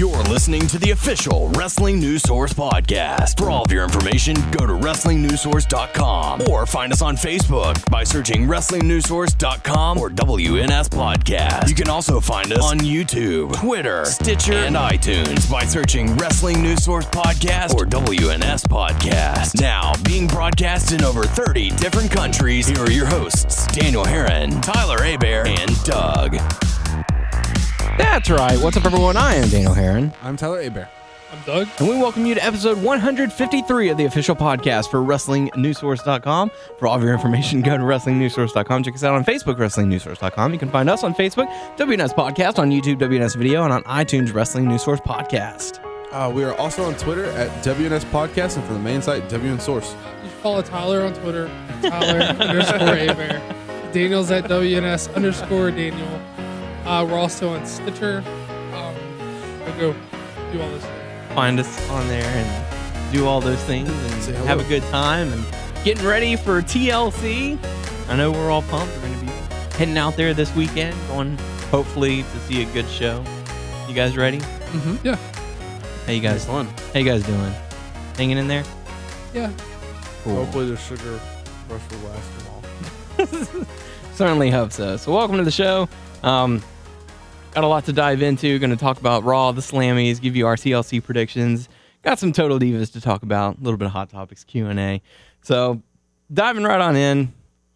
You're listening to the official Wrestling News Source podcast. For all of your information, go to WrestlingNewsSource.com or find us on Facebook by searching WrestlingNewsSource.com or WNS Podcast. You can also find us on YouTube, Twitter, Stitcher, and iTunes by searching Wrestling News Source Podcast or WNS Podcast. Now, being broadcast in over 30 different countries, here are your hosts, Daniel Herron, Tyler Abear, and Doug. That's right. What's up, everyone? I am Daniel Herron, I'm Tyler Abear. I'm Doug. and we welcome you to episode 153 of the official podcast for WrestlingNewsSource.com. For all of your information, go to WrestlingNewsSource.com. Check us out on Facebook, WrestlingNewsSource.com. You can find us on Facebook, WNS Podcast, on YouTube, WNS Video, and on iTunes, Wrestling News Source Podcast. Uh, we are also on Twitter at WNS Podcast and for the main site, WN Source. You can follow Tyler on Twitter, at Tyler underscore Abear. Daniel's at WNS underscore Daniel. Uh, we're also on Stitcher. Um, so go do all this. Find us on there and do all those things and have a good time and getting ready for TLC. I know we're all pumped. We're going to be heading out there this weekend, going hopefully to see a good show. You guys ready? Mm-hmm. Yeah. How you guys? fun. How you guys doing? Hanging in there? Yeah. Cool. Hopefully the sugar rush will last them all. Certainly hope so. So welcome to the show. Um, got a lot to dive into. Going to talk about Raw, the Slammies, give you our TLC predictions. Got some Total Divas to talk about. A little bit of Hot Topics Q and A. So diving right on in.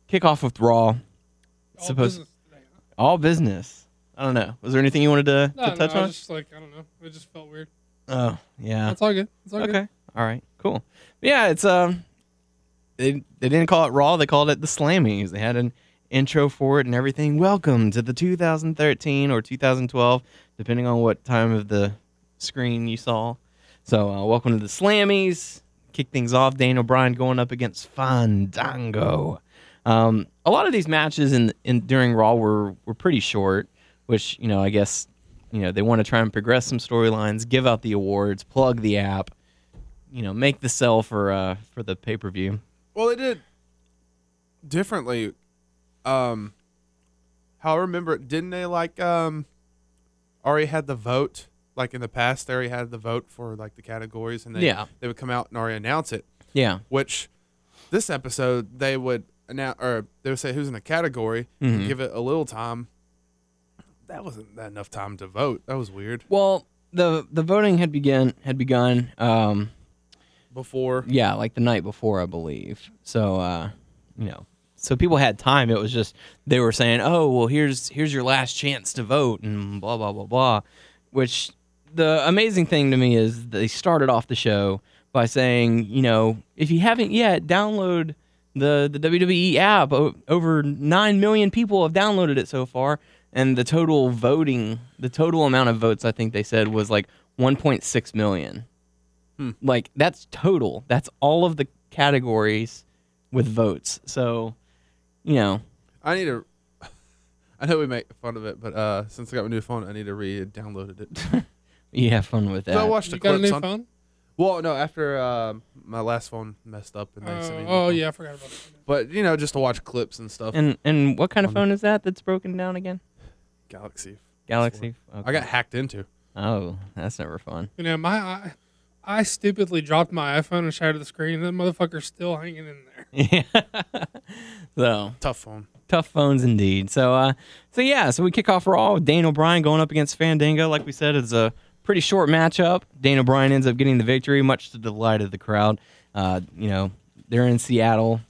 Kick off with Raw. All Supposed business today, huh? all business. I don't know. Was there anything you wanted to, No, to touch no, I on? was just like, I don't know. It just felt weird. Oh yeah. That's all good. It's all good. Okay. All right. Cool. Yeah, it's um they they didn't call it Raw, they called it the Slammies. They had an intro for it and everything. Welcome to the 2013 or 2012, depending on what time of the screen you saw. So, uh, welcome to the Slammies. Kick things off. Daniel Bryan going up against Fandango. Um, a lot of these matches in, in during Raw were were pretty short, which you know I guess you know they want to try and progress some storylines, give out the awards, plug the app, you know, make the sell for uh for the pay per view. Well, they did differently. Um, how I remember didn't they like um already had the vote like in the past? They already had the vote for like the categories, and they Yeah. they would come out and already announce it. Yeah, Which this episode they would announce or they would say who's in the category Mhm. and give it a little time. That wasn't that enough time to vote. That was weird. Well, the the voting had begun had begun. Um, Before yeah, like the night before, I believe. So, uh, you know, so people had time. It was just they were saying, "Oh, well, here's here's your last chance to vote," and blah blah blah blah. Which the amazing thing to me is they started off the show by saying, you know, if you haven't yet, download the the WWE app. O- over nine million people have downloaded it so far, and the total voting, the total amount of votes, I think they said was like 1.6 million. Hmm. Like that's total. That's all of the categories with votes. So, you know, I need to. I know we make fun of it, but uh, since I got my new phone, I need to re-download it. you have fun with that. So I that. watched the You got a clips new on. phone? Well, no, after um my last phone messed up and they sent me. a Oh, new oh phone. yeah, I forgot about that. But you know, just to watch clips and stuff. And and what kind of phone is that that's broken down again? Galaxy. Galaxy. I got hacked into. Oh, that's never fun. You know, my I, I stupidly dropped my iPhone and shattered the screen. and That motherfucker's still hanging in there. Yeah. so Tough phone. tough phones indeed. So uh, so yeah. So we kick off Raw with Daniel Bryan going up against Fandango. Like we said, it's a pretty short matchup. Daniel Bryan ends up getting the victory, much to the delight of the crowd. Uh, you know, they're in Seattle,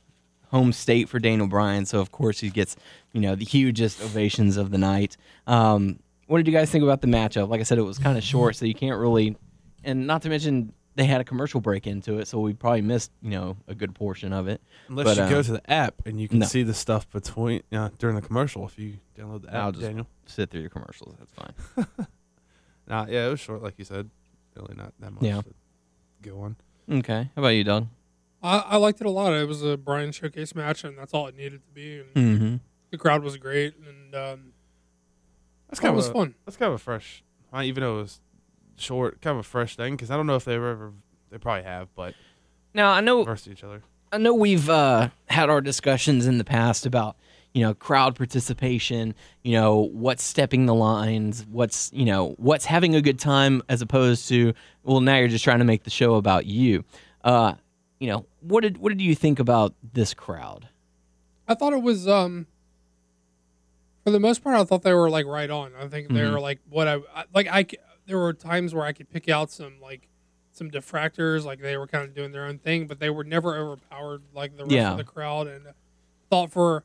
home state for Daniel Bryan, so of course he gets you know the hugest ovations of the night. Um, what did you guys think about the matchup? Like I said, it was kind of short, so you can't really, and not to mention they had a commercial break into it, so we probably missed you know a good portion of it. Unless But, you uh, go to the app and you can no. see the stuff between uh, during the commercial if you download the app. I'll just- Daniel. Sit through your commercials. That's fine. Nah, yeah, it was short, like you said. Really not that much Yeah. to go on. Okay. How about you, Doug? I, I liked it a lot. It was a Bryan showcase match, and that's all it needed to be. And Mm-hmm. the crowd was great, and um, That's that kind was of a, fun. That's kind of a fresh, uh, even though it was short, kind of a fresh thing because I don't know if they were ever. They probably have, but Now I know versus each other. I know we've uh, had our discussions in the past about you know crowd participation you know what's stepping the lines what's you know what's having a good time as opposed to well now you're just trying to make the show about you uh you know what did what did you think about this crowd I thought it was um for the most part I thought they were like right on. I think they were like what I, I like I c- there were times where I could pick out some like some diffractors like they were kind of doing their own thing but they were never overpowered like the rest Yeah. of the crowd and thought for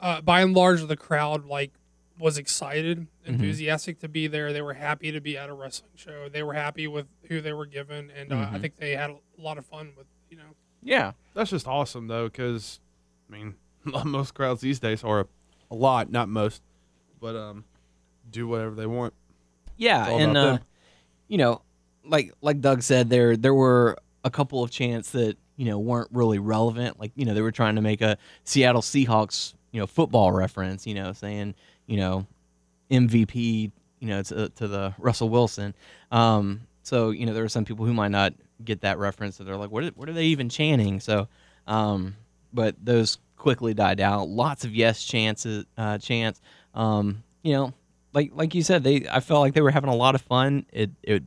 uh by and large the crowd like was excited, enthusiastic to be there. They were happy to be at a wrestling show. They were happy with who they were given, and uh, I think they had a lot of fun with you know yeah That's just awesome though, because I mean, most crowds these days are a lot, not most, but um, do whatever they want. Yeah, and uh, you know, like like Doug said, there there were a couple of chants that you know weren't really relevant. Like you know, they were trying to make a Seattle Seahawks you know football reference. You know, saying you know MVP you know to to the Russell Wilson. Um, so you know, there are some people who might not get that reference. So they're like, what are, what are they even chanting? So, um, but those quickly died out. Lots of yes chances, uh, chants. Um, you know, like like you said, they I felt like they were having a lot of fun. It it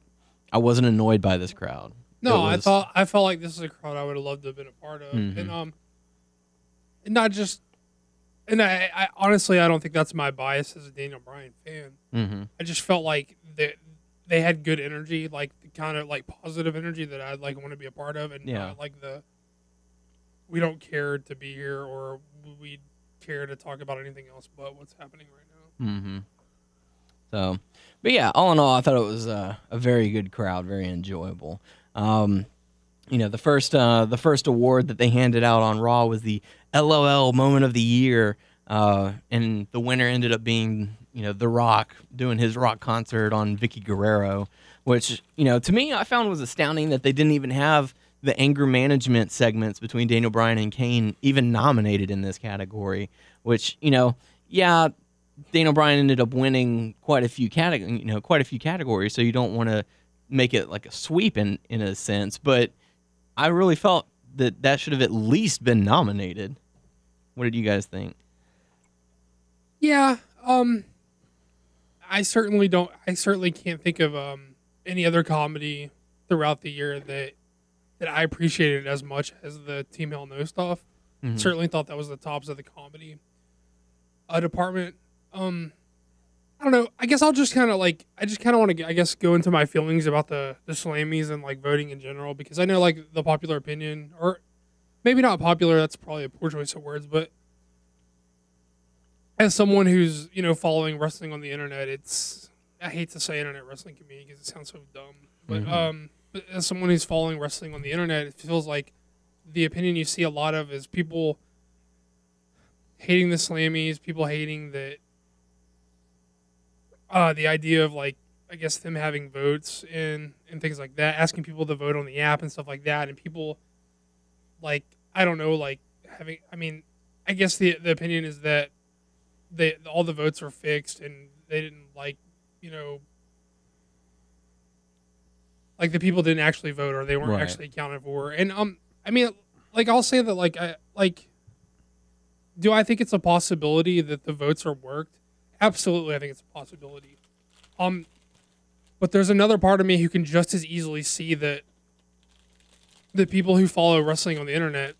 I wasn't annoyed by this crowd. No, It I thought I felt like this is a crowd I would have loved to have been a part of, Mhm. and um, and not just, and I, I honestly I don't think that's my bias as a Daniel Bryan fan. Mhm. I just felt like they they had good energy, like the kind of like positive energy that I'd like want to be a part of, and Yeah. not like the we don't care to be here or we care to talk about anything else but what's happening right now. Mm-hmm. So, but yeah, all in all, I thought it was uh, a very good crowd, very enjoyable. Um, you know, the first uh, the first award that they handed out on Raw was the LOL Moment of the Year, uh, and the winner ended up being you know The Rock doing his rock concert on Vickie Guerrero, which you know to me I found was astounding that they didn't even have the anger management segments between Daniel Bryan and Kane even nominated in this category, which you know yeah Daniel Bryan ended up winning quite a few categories, you know, quite a few categories. So you don't want to make it like a sweep in in a sense, but I really felt that that should have at least been nominated. What did you guys think? Yeah, um I certainly don't I certainly can't think of um any other comedy throughout the year that that I appreciated as much as the Team Hell No stuff. Mhm. Certainly thought that was the tops of the comedy uh, department. Um I don't know. I guess I'll just kind of like I just kind of want to I guess go into my feelings about the the Slammies and like voting in general because I know like the popular opinion or maybe not popular, that's probably a poor choice of words, but as someone who's you know following wrestling on the internet, it's I hate to say internet wrestling community because it sounds so dumb, but Mhm. um, but as someone who's following wrestling on the internet, it feels like the opinion you see a lot of is people hating the Slammies, people hating that uh, the idea of like I guess them having votes and and things like that, asking people to vote on the app and stuff like that, and people like I don't know, like having. I mean, I guess the the opinion is that they all the votes are fixed and they didn't like you know like the people didn't actually vote or they weren't Right. actually accounted for and um i mean like i'll say that like i like do i think it's a possibility that the votes are worked absolutely i think it's a possibility um but there's another part of me who can just as easily see that the people who follow wrestling on the internet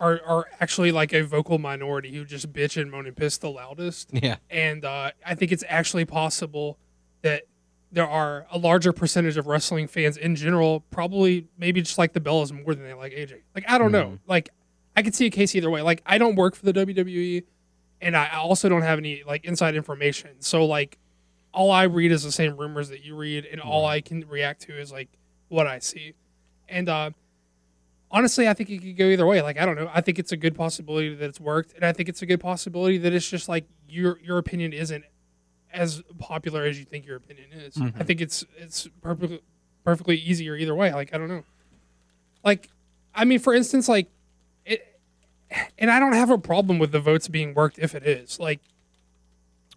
are are actually like a vocal minority who just bitch and moan and piss the loudest Yeah. and uh, I think it's actually possible that there are a larger percentage of wrestling fans in general, probably maybe just like the Bellas more than they like AJ. Like I don't know. Like I could see a case either way. Like I don't work for the WWE, and I also don't have any like inside information. So like all I read is the same rumors that you read, and all I can react to is like what I see. And uh, honestly, I think it could go either way. Like I don't know. I think it's a good possibility that it's worked, and I think it's a good possibility that it's just like your your opinion isn't as popular as you think your opinion is. I think it's it's perfectly perfectly easier either way. Like I don't know. Like I mean, for instance, like and I don't have a problem with the votes being worked if it is. Like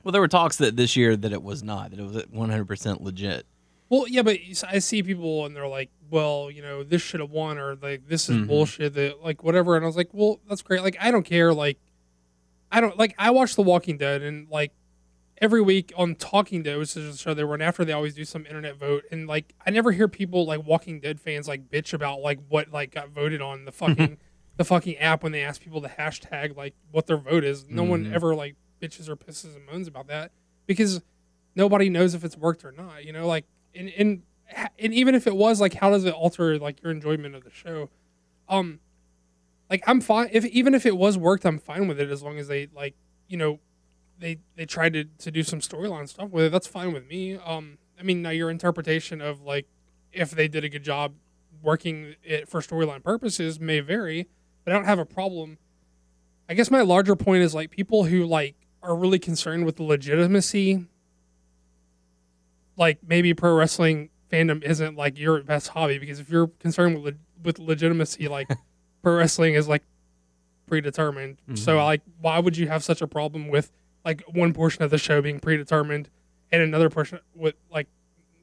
Well, there were talks that this year that it was not, that it was 100% legit. Well, yeah, but I see people and they're like, "Well, you know, this should have won," or like, "This is Mhm. bullshit." That like whatever, and I was like, "Well, that's great." Like, I don't care. Like, I don't like. I watch The Walking Dead, and like every week on Talking Dead, which is a show they run after, they always do some internet vote, and like I never hear people like Walking Dead fans like bitch about like what like got voted on the fucking the fucking app when they ask people to hashtag like what their vote is. No one ever like bitches or pisses and moans about that because nobody knows if it's worked or not. You know, like and and and even if it was, like, how does it alter like your enjoyment of the show? Um, like I'm fine if even if it was worked, I'm fine with it as long as they like you know they they tried to to do some storyline stuff with it. That's fine with me. Um, I mean, now your interpretation of like if they did a good job working it for storyline purposes may vary, but I don't have a problem. I guess my larger point is like people who like are really concerned with the legitimacy like maybe pro wrestling fandom isn't like your best hobby because if you're concerned with le- with legitimacy like pro wrestling is like predetermined so mm-hmm. like why would you have such a problem with like one portion of the show being predetermined and another portion with like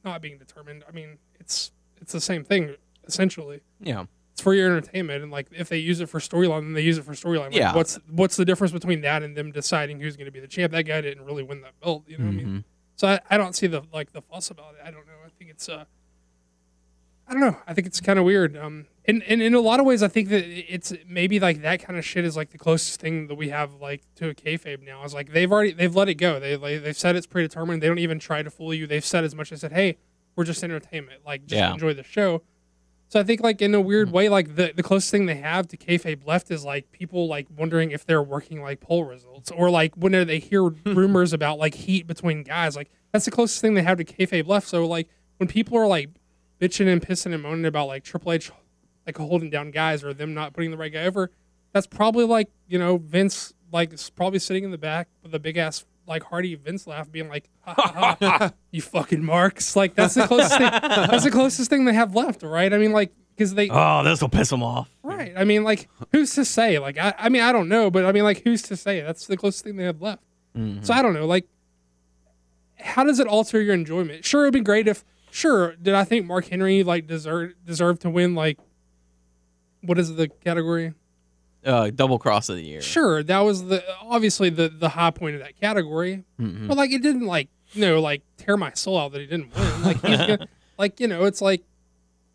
not being determined i mean it's it's the same thing essentially Yeah. It's for your entertainment and like if they use it for storyline then they use it for storyline. Like, Yeah. what's what's the difference between that and them deciding who's going to be the champ? That guy didn't really win that belt you know what i mean? So I, I don't see the like the fuss about it. I don't know. I think it's uh i don't know. I think it's kind of weird. Um and, and in a lot of ways i think that it's maybe like that kind of shit is like the closest thing that we have like to a kayfabe now is like they've already they've let it go. They like, they've said it's predetermined. They don't even try to fool you. They've said as much as said hey we're just entertainment. Like just Yeah. enjoy the show so I think like in a weird mm-hmm. way, like the, the closest thing they have to kayfabe left is like people like wondering if they're working like poll results or like when they hear rumors about like heat between guys, like that's the closest thing they have to kayfabe left. So like when people are like bitching and pissing and moaning about like Triple H like holding down guys or them not putting the right guy over, that's probably like you know Vince like is probably sitting in the back with a big ass like Hardy Vince laugh, being like, ha, ha, ha, "You fucking marks!" Like that's the closest thing. That's the closest thing they have left, right? I mean, like because they Oh, this will piss them off. right. I mean, like who's to say? Like I, I mean, I don't know, but I mean, like who's to say? That's the closest thing they have left. So mm-hmm. I don't know. Like, how does it alter your enjoyment? Sure, it'd be great if. Sure, did I think Mark Henry like deserve deserve to win? Like, what is the category? Uh, double cross of the year. Sure, that was the obviously the the high point of that category. But like it didn't like you know like tear my soul out that he didn't win. Like he's gonna, like you know it's like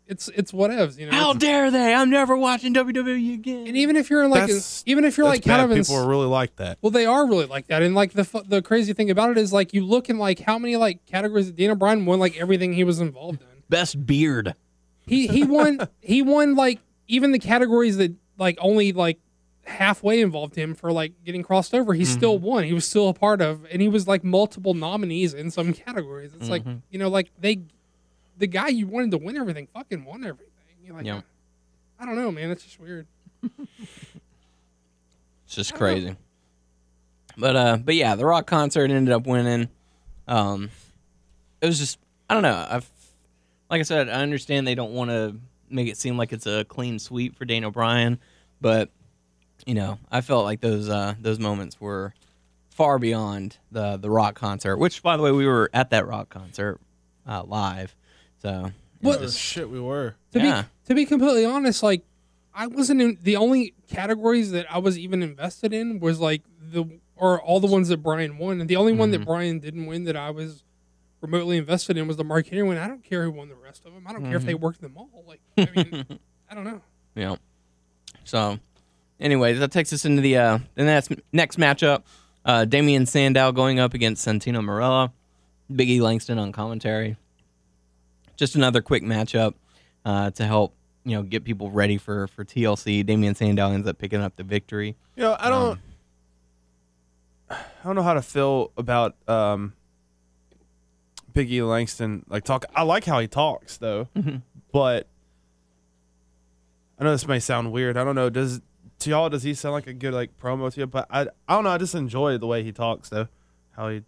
it's it's whatevs. You know. How dare they? I'm never watching WWE again. and even if you're like That's- even if you're like kind of in, people are really like that. well they are really like that and like the the crazy thing about it is like you look in like how many like categories that Daniel Bryan won like everything he was involved in. Best beard. He he won he won like even the categories that like only like halfway involved him for like getting crossed over. He still won. He was still a part of, and he was like multiple nominees in some categories. It's like you know, like they, the guy you wanted to win everything, fucking won everything. You're like, Yeah. I don't know, man. It's just weird. It's just crazy. But uh, but yeah, the rock concert ended up winning. Um, it was just I don't know. I've like I said, I understand they don't want to make it seem like it's a clean sweep for Daniel Bryan, but you know, I felt like those uh those moments were far beyond the the rock concert. Which, by the way, we were at that rock concert uh, live. So What- just- shit, we were. To Yeah. be to be completely honest, like I wasn't in the only categories that I was even invested in was like the or all the ones that Bryan won, and the only one that Bryan didn't win that I was remotely invested in was the Mark Henry one. I don't care who won the rest of them. I don't care if they worked them all. Like I mean, I don't know. Yeah. So, anyways, that takes us into the uh, the next next matchup. Uh, Damian Sandow going up against Santino Marella. Biggie Langston on commentary. Just another quick matchup uh, to help you know get people ready for for TLC. Damian Sandow ends up picking up the victory. You know, I don't. I don't know how to feel about um, Biggie Langston. Like talk, I like how he talks though, but I know this may sound weird. I don't know. Does to y'all does he sound like a good like promo to you? But I, I don't know. I just enjoy the way he talks though. How he,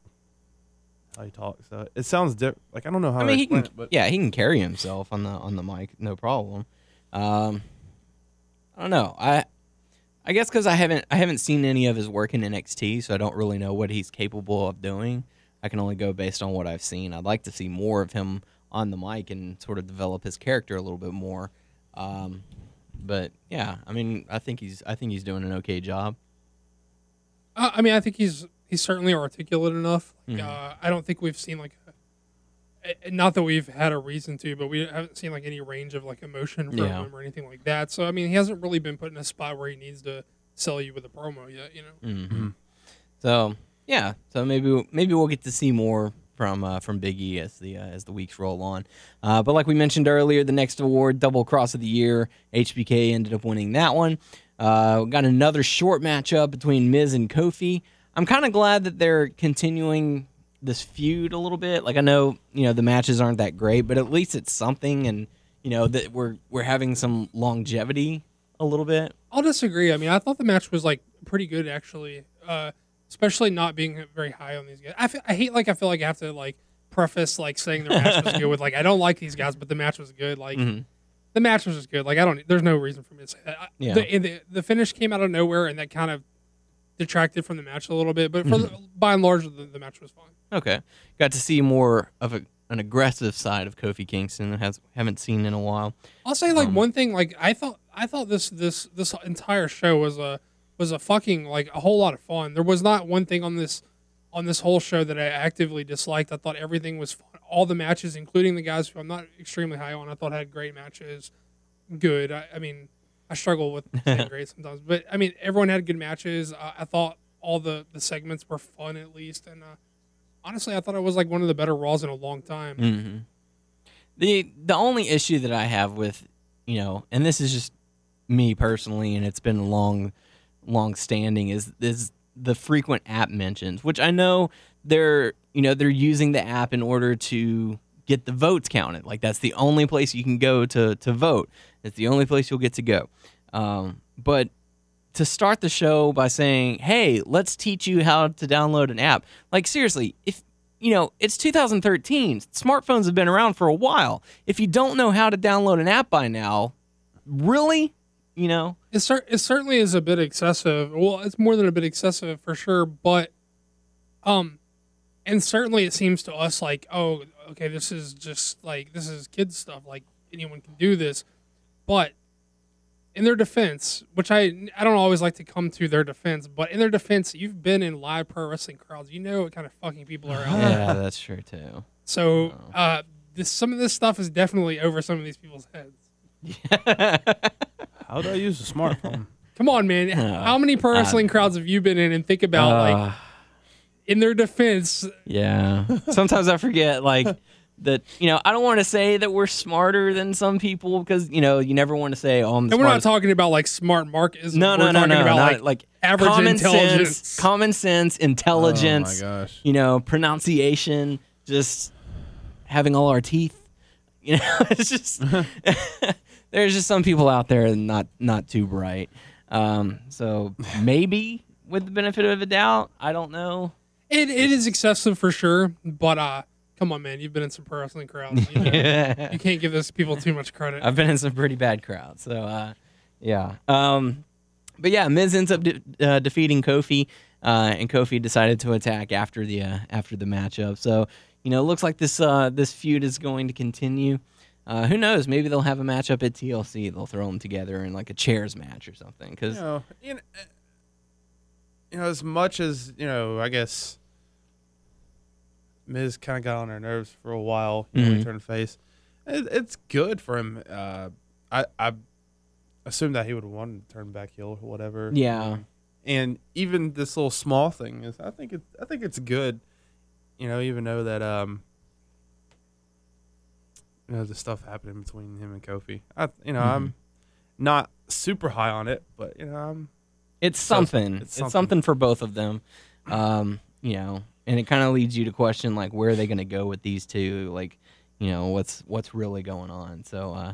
how he talks though. It sounds different. Like I don't know how. I to mean, he can it, but yeah he can carry himself on the on the mic, no problem. Um, I don't know. I I guess because I haven't I haven't seen any of his work in NXT, so I don't really know what he's capable of doing. I can only go based on what I've seen. I'd like to see more of him on the mic and sort of develop his character a little bit more. Um, but yeah, I mean, I think he's I think he's doing an okay job. Uh, I mean, I think he's he's certainly articulate enough. Like, Mhm. uh, I don't think we've seen like, a, a- not that we've had a reason to, but we haven't seen like any range of like emotion from Yeah. him or anything like that. So I mean, he hasn't really been put in a spot where he needs to sell you with a promo yet. You know, hmm So yeah, so maybe maybe we'll get to see more from uh, from Big E as the uh, as the weeks roll on. Uh, but like we mentioned earlier, the next award, Double Cross of the Year, HBK ended up winning that one. Uh, got another short matchup between Miz and Kofi. I'm kind of glad that they're continuing this feud a little bit. Like I know you know the matches aren't that great, but at least it's something, and you know that we're we're having some longevity a little bit. I'll disagree. I mean, I thought the match was like pretty good actually, uh, especially not being very high on these guys. I, fe- I hate like I feel like I have to like preface like saying the match was good with like I don't like these guys, but the match was good. Like Mhm. the match was just good. Like I don't. There's no reason for me to say that. Yeah. The, the, the finish came out of nowhere, and that kind of detracted from the match a little bit. But for the, by and large, the, the match was fine. Okay, got to see more of a, an aggressive side of Kofi Kingston that has haven't seen in a while. I'll say like Um, one thing. Like I thought, I thought this this this entire show was a was a fucking like a whole lot of fun. There was not one thing on this on this whole show that I actively disliked. I thought everything was fun. All the matches, including the guys who I'm not extremely high on, I thought had great matches. Good. I, I mean, I struggle with saying great sometimes, but I mean, everyone had good matches. I, I thought all the the segments were fun at least, and uh, honestly, I thought it was like one of the better Raws in a long time. hmm The the only issue that I have with you know, and this is just me personally, and it's been a long, long standing, is is the frequent app mentions, which I know they're you know they're using the app in order to get the votes counted. Like that's the only place you can go to to vote. It's the only place you'll get to go. Um, but to start the show by saying, "Hey, let's teach you how to download an app." Like seriously, if you know, it's 2013. Smartphones have been around for a while. If you don't know how to download an app by now, really? You know? It, cer- it certainly is a bit excessive. Well, it's more than a bit excessive for sure, but um and certainly it seems to us like, oh, okay, this is just like this is kids stuff, like anyone can do this. But in their defense, which I I don't always like to come to their defense, but in their defense, you've been in live pro wrestling crowds. You know what kind of fucking people are out there. Yeah, that's true too. So uh this some of this stuff is definitely over some of these people's heads. How do I use a smartphone? Come on, man. How many pro wrestling crowds have you been in? And think about like Uh, in their defense, yeah. Sometimes I forget, like, that, you know, I don't want to say that we're smarter than some people because, you know, you never want to say, oh, I'm the and we're not smartest. talking about like smart markets. no, we're no, no, talking no. about not, like, like, average common intelligence. sense, common sense, intelligence. Oh my gosh. you know, pronunciation, just having all our teeth. You know, it's just there's just some people out there not not too bright. Um, so maybe with the benefit of a doubt, I don't know. it, it is excessive for sure. But uh, come on, man, you've been in some pro wrestling crowds. You, know, you can't give those people too much credit. I've been in some pretty bad crowds, so uh, yeah. Um, but yeah, Miz ends up de- uh, defeating Kofi, uh, and Kofi decided to attack after the uh, after the matchup. So you know, it looks like this uh, this feud is going to continue. Uh, who knows? Maybe they'll have a matchup at TLC. They'll throw them together in like a chairs match or something. Because you know, you know, you know, as much as you know, I guess Miz kind of got on her nerves for a while. You know, Mhm. he turned face. It, it's good for him. Uh, I I assumed that he would want to turn back heel or whatever. yeah, and even this little small thing is, I think it, I think it's good. You know, even though that um, you know, the stuff happening between him and Kofi. I, you know, I'm not super high on it, but you know, I'm it's So it's- something. it's something. something. for both of them. Um, you know, and it kind of leads you to question like where are they going to go with these two? Like, you know, what's what's really going on? So uh,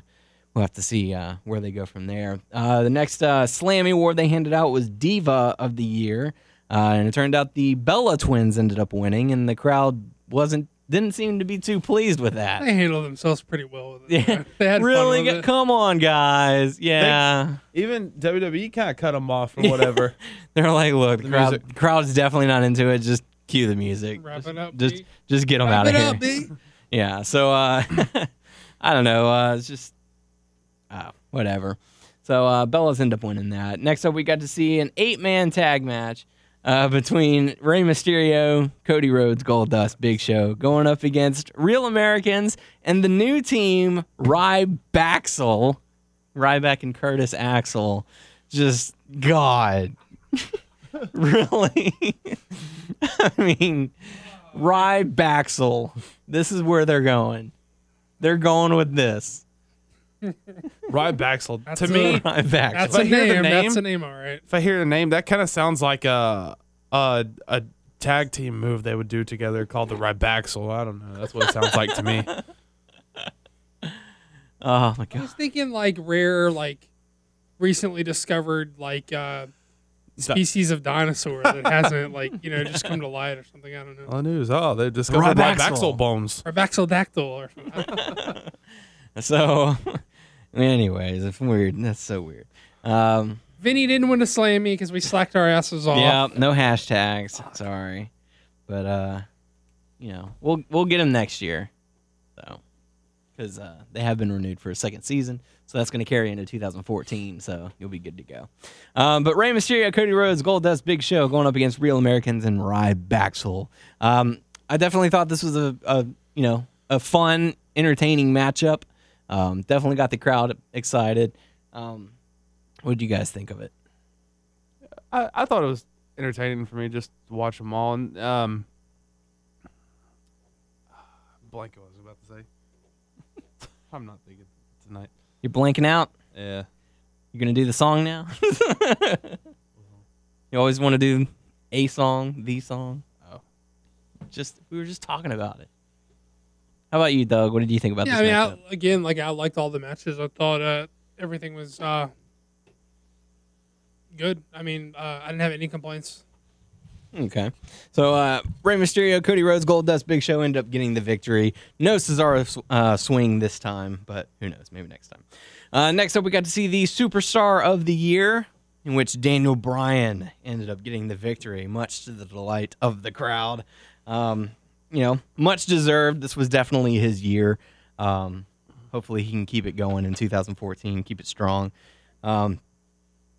we'll have to see uh, where they go from there. Uh, the next uh, Slammy Award they handed out was Diva of the Year, uh, and it turned out the Bella Twins ended up winning, and the crowd wasn't didn't seem to be too pleased with that. They handled themselves pretty well with it. Yeah, they had really? fun with G- it. Come on, guys. Yeah. even WWE kind of cut them off or whatever. They're like, look, the, The crowd, crowd's definitely not into it. Just cue the music. Wrap just, it up, Just, B. just get them Wrap out of it here. up, B. Yeah. So, uh, I don't know. Uh, it's just, uh, whatever. So, uh, Bella's end up winning that. Next up, we got to see an eight man tag match. Uh, between Rey Mysterio, Cody Rhodes, Goldust, Big Show, going up against Real Americans and the new team, Rybaxel, Ryback and Curtis Axel. Just God, really? I mean, Rybaxel. This is where they're going. They're going with this. Ryan That's To a- me, Rybaxel. That's If I a hear the name. name- That's a name, all right. if I hear the name, that kind of sounds like a a a tag team move they would do together called the Rybaxel. I don't know. That's what it sounds like to me. oh my god! I God. was thinking like rare, like recently discovered like uh species of dinosaur that hasn't like you know just come to light or something. I don't know. On the news, oh, they discovered Rybaxel. Rybaxel bones. Or Baxodactyl or something. So, anyways, it's weird. That's so weird. Um, Vinny didn't want to slam me because we slacked our asses off. yeah, no hashtags. Sorry, but uh, you know, we'll we'll get him next year, so because uh, they have been renewed for a second season, so that's going to carry into 2014. So you'll be good to go. Um, but Rey Mysterio, Cody Rhodes, Goldust, Big Show going up against Real Americans and Rybaxel. Um, I definitely thought this was a, a you know a fun, entertaining matchup. Um, definitely got the crowd excited. Um, what did you guys think of it? I, I thought it was entertaining for me just to watch them all. And um, blank I was about to say. I'm not thinking tonight. You're blanking out. Yeah. You're gonna do the song now. you always want to do a song, the song. Oh. Just we were just talking about it. How about you, Doug? What did you think about yeah, I mean? I, again, like I liked all the matches. I thought uh, everything was uh, good. I mean, uh, I didn't have any complaints. Okay. So uh, Rey Mysterio, Cody Rhodes, Goldust, Big Show end up getting the victory. No Cesaro uh, swing this time, but who knows? Maybe next time. Uh, next up, we got to see the Superstar of the Year, in which Daniel Bryan ended up getting the victory, much to the delight of the crowd. Um, you know, much deserved. This was definitely his year. Um, hopefully, he can keep it going in 2014, keep it strong. Um,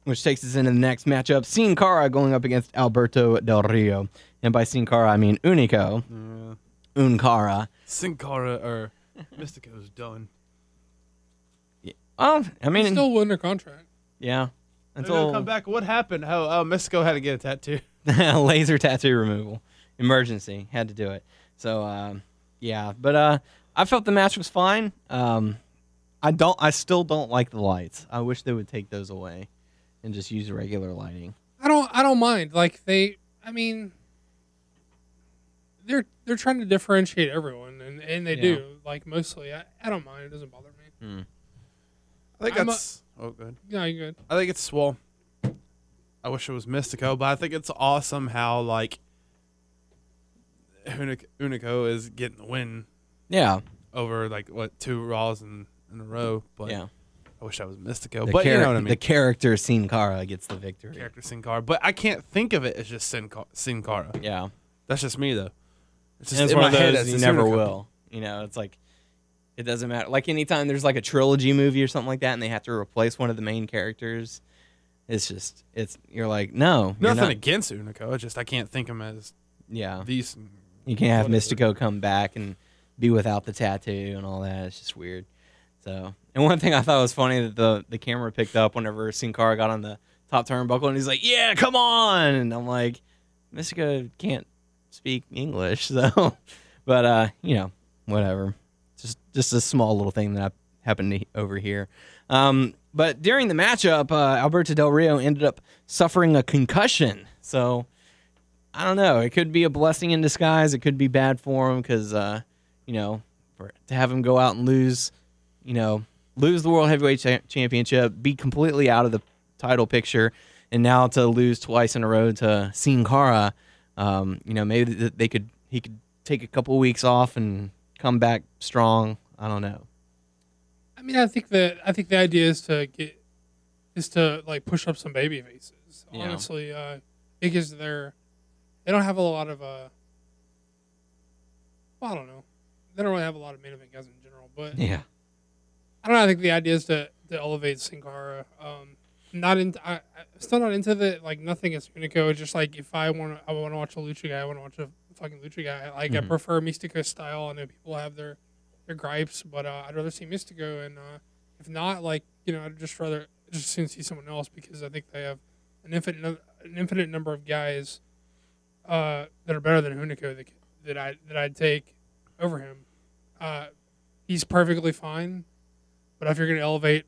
which takes us into the next matchup. Sin Cara going up against Alberto Del Rio. And by Sin Cara, I mean Hunico. Uh, Un Cara. Sin Cara or Mystico's done. Oh, I mean, He's still under contract. yeah. They're gonna Until come back. What happened? How oh, Mystico had to get a tattoo. laser tattoo removal. Emergency. Had to do it. So, um, yeah. But uh, I felt the match was fine. Um, I don't. I still don't like the lights. I wish they would take those away and just use regular lighting. I don't. I don't mind. Like they. I mean, they're they're trying to differentiate everyone, and and they Yeah. do. Like mostly, I, I don't mind. It doesn't bother me. I think I'm a- that's oh good. Yeah, you good. I think it's well. I wish it was Mystico, but I think it's awesome how like Unic- Hunico is getting the win Yeah. over like what two Raws in, in a row. But yeah. I wish I was Mystico. The, but you know what I mean. the character Sin Cara gets the victory. character Sin Cara, but I can't think of it as just Sin, Sin Cara. Yeah. That's just me though. It's just it's in one my of head, those it's you never Hunico. will. You know, it's like it doesn't matter. Like anytime there's like a trilogy movie or something like that, and they have to replace one of the main characters, it's just it's you're like no, Nothing not- against Hunico. It's just I can't think of him as yeah. these. You can't have. Mystico come back and be without the tattoo and all that. It's just weird. So, and one thing I thought was funny that the the camera picked up whenever Sin Cara got on the top turnbuckle, and he's like, "Yeah, come on!" And I'm like, Mystico can't speak English, so, but uh, you know, whatever. Just just a small little thing that happened to overhear. Um, but during the matchup, uh, Alberto Del Rio ended up suffering a concussion. So I don't know. It could be a blessing in disguise. It could be bad for him because, uh, you know, for, to have him go out and lose, you know, lose the World Heavyweight cha- Championship, be completely out of the title picture, and now to lose twice in a row to Sin Cara, um, you know, maybe th- they could he could take a couple weeks off and come back strong. I don't know. I mean, I think that I think the idea is to get is to like push up some baby faces. Yeah. Honestly, uh, because they're they don't have a lot of uh, well, I don't know, they don't really have a lot of main event guys in general. But Yeah. I don't know. I think the idea is to to elevate Sin Cara. Um, not into. I, I'm still not into the like nothing is Hunico. It's just like if I want to, I want to watch a lucha guy. I want to watch a fucking lucha guy. Like I Mhm. prefer Mystico style. I know people have their their gripes, but uh, I'd rather see Mystico. And uh, if not, like you know, I'd just rather just soon see someone else because I think they have an infinite an infinite number of guys uh, that are better than Hunico that that I that I'd take over him. Uh, he's perfectly fine, but if you're going to elevate,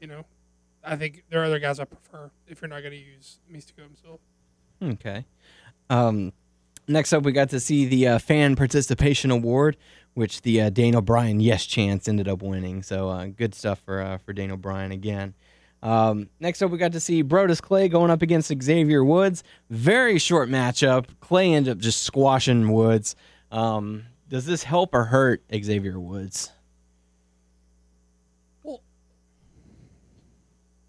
you know, I think there are other guys I prefer if you're not going to use Mystico himself. Okay. Um, next up, we got to see the uh, fan participation award, which the uh, Daniel Bryan Yes Chance ended up winning. So uh, good stuff for uh, for Daniel Bryan again. Um, next up, we got to see Brodus Clay going up against Xavier Woods. Very short matchup. Clay ended up just squashing Woods. Um, does this help or hurt Xavier Woods? Well,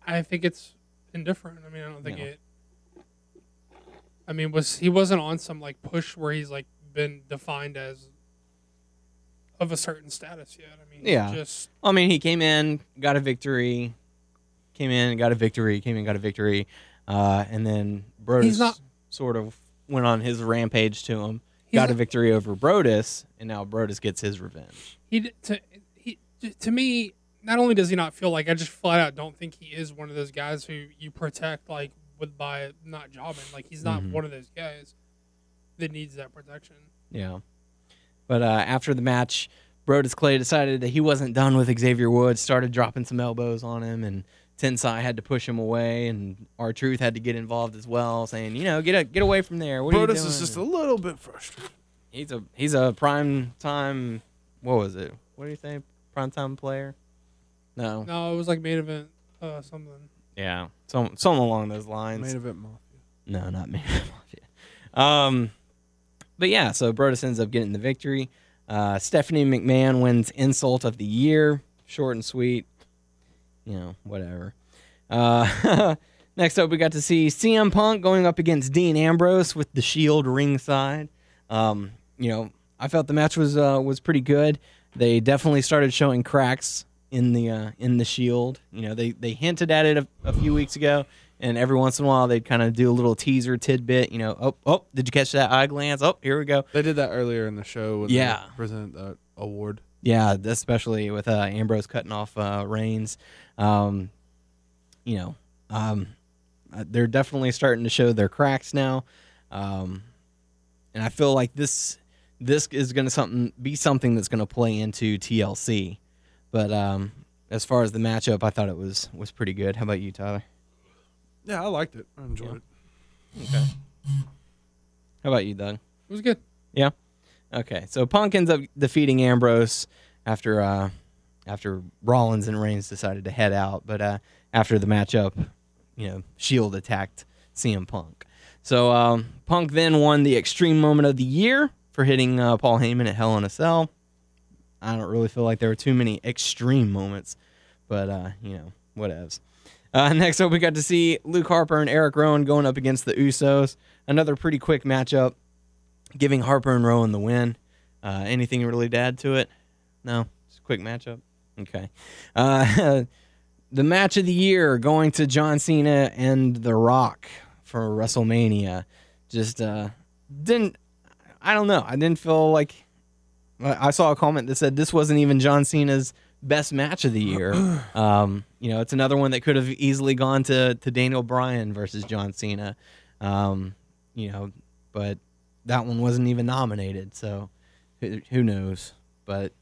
I think it's indifferent. I mean, I don't think Yeah. it. I mean, was he wasn't on some like push where he's like been defined as of a certain status yet? I mean, Yeah. just I mean, he came in, got a victory, came in, and got a victory, came in, and got a victory, uh, and then Brodus He's not- sort of went on his rampage to him, got a victory over Brodus, and now Brodus gets his revenge. he to he to me. Not only does he not feel like I just flat out don't think he is one of those guys who you protect like with by not jobbing. Like he's not Mhm. one of those guys that needs that protection. Yeah. But uh, after the match, Brodus Clay decided that he wasn't done with Xavier Woods, started dropping some elbows on him, and Tensai had to push him away, and R-Truth had to get involved as well, saying, you know, get a, get away from there. What are you Brodus doing? is just a little bit frustrated. He's a he's a prime time. What was it? What do you say? Prime time player? No. No, it was like main event uh, something. Yeah. Some something along those lines. Main event mafia. No, not me. um, but yeah, so Brodus ends up getting the victory. Uh, Stephanie McMahon wins Insult of the Year. Short and sweet. You know, whatever. Uh, next up, we got to see CM Punk going up against Dean Ambrose with the Shield ringside. Um, you know, I felt the match was uh, was pretty good. They definitely started showing cracks in the uh, in the Shield. You know, they they hinted at it a, a few weeks ago, and every once in a while they'd kind of do a little teaser tidbit. You know, oh oh, did you catch that eye glance? Oh, here we go. They did that earlier in the show when Yeah. they presented that award. Yeah, especially with uh, Ambrose cutting off uh, Reigns. Um, you know, um, uh, they're definitely starting to show their cracks now, um, and I feel like this this is going to something be something that's going to play into TLC. But um, as far as the matchup, I thought it was was pretty good. How about you, Tyler? Yeah, I liked it. I enjoyed Yeah. it. Okay. How about you, Doug? It was good. Yeah. Okay. So Punk ends up defeating Ambrose after uh after Rollins and Reigns decided to head out, but uh after the matchup, you know, Shield attacked CM Punk. So um, Punk then won the Extreme Moment of the Year for hitting uh, Paul Heyman at Hell in a Cell. I don't really feel like there were too many extreme moments, but uh, you know, whatevs. Uh, next up, we got to see Luke Harper and Eric Rowan going up against the Usos. Another pretty quick matchup giving Harper and Rowan the win. Uh, anything really to add to it? No, just a quick matchup. Okay. Uh, the match of the year going to John Cena and The Rock for WrestleMania. Just uh, didn't. I don't know. I didn't feel like. I saw a comment that said this wasn't even John Cena's best match of the year. Um, you know, it's another one that could have easily gone to to Daniel Bryan versus John Cena. Um, you know, but that one wasn't even nominated. So who, who knows? But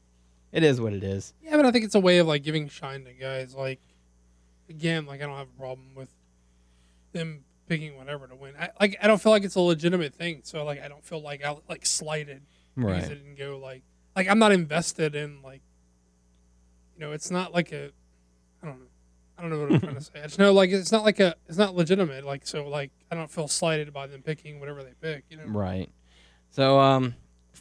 it is what it is. Yeah, but I think it's a way of like giving shine to guys. Like, again, like I don't have a problem with them picking whatever to win. I like I don't feel like it's a legitimate thing. So like I don't feel like I like slighted because it didn't go like like I'm not invested in like you know it's not like a I don't know I don't know what I'm trying to say. I just know like it's not like a it's not legitimate. Like so like I don't feel slighted by them picking whatever they pick. You know. Right. So um,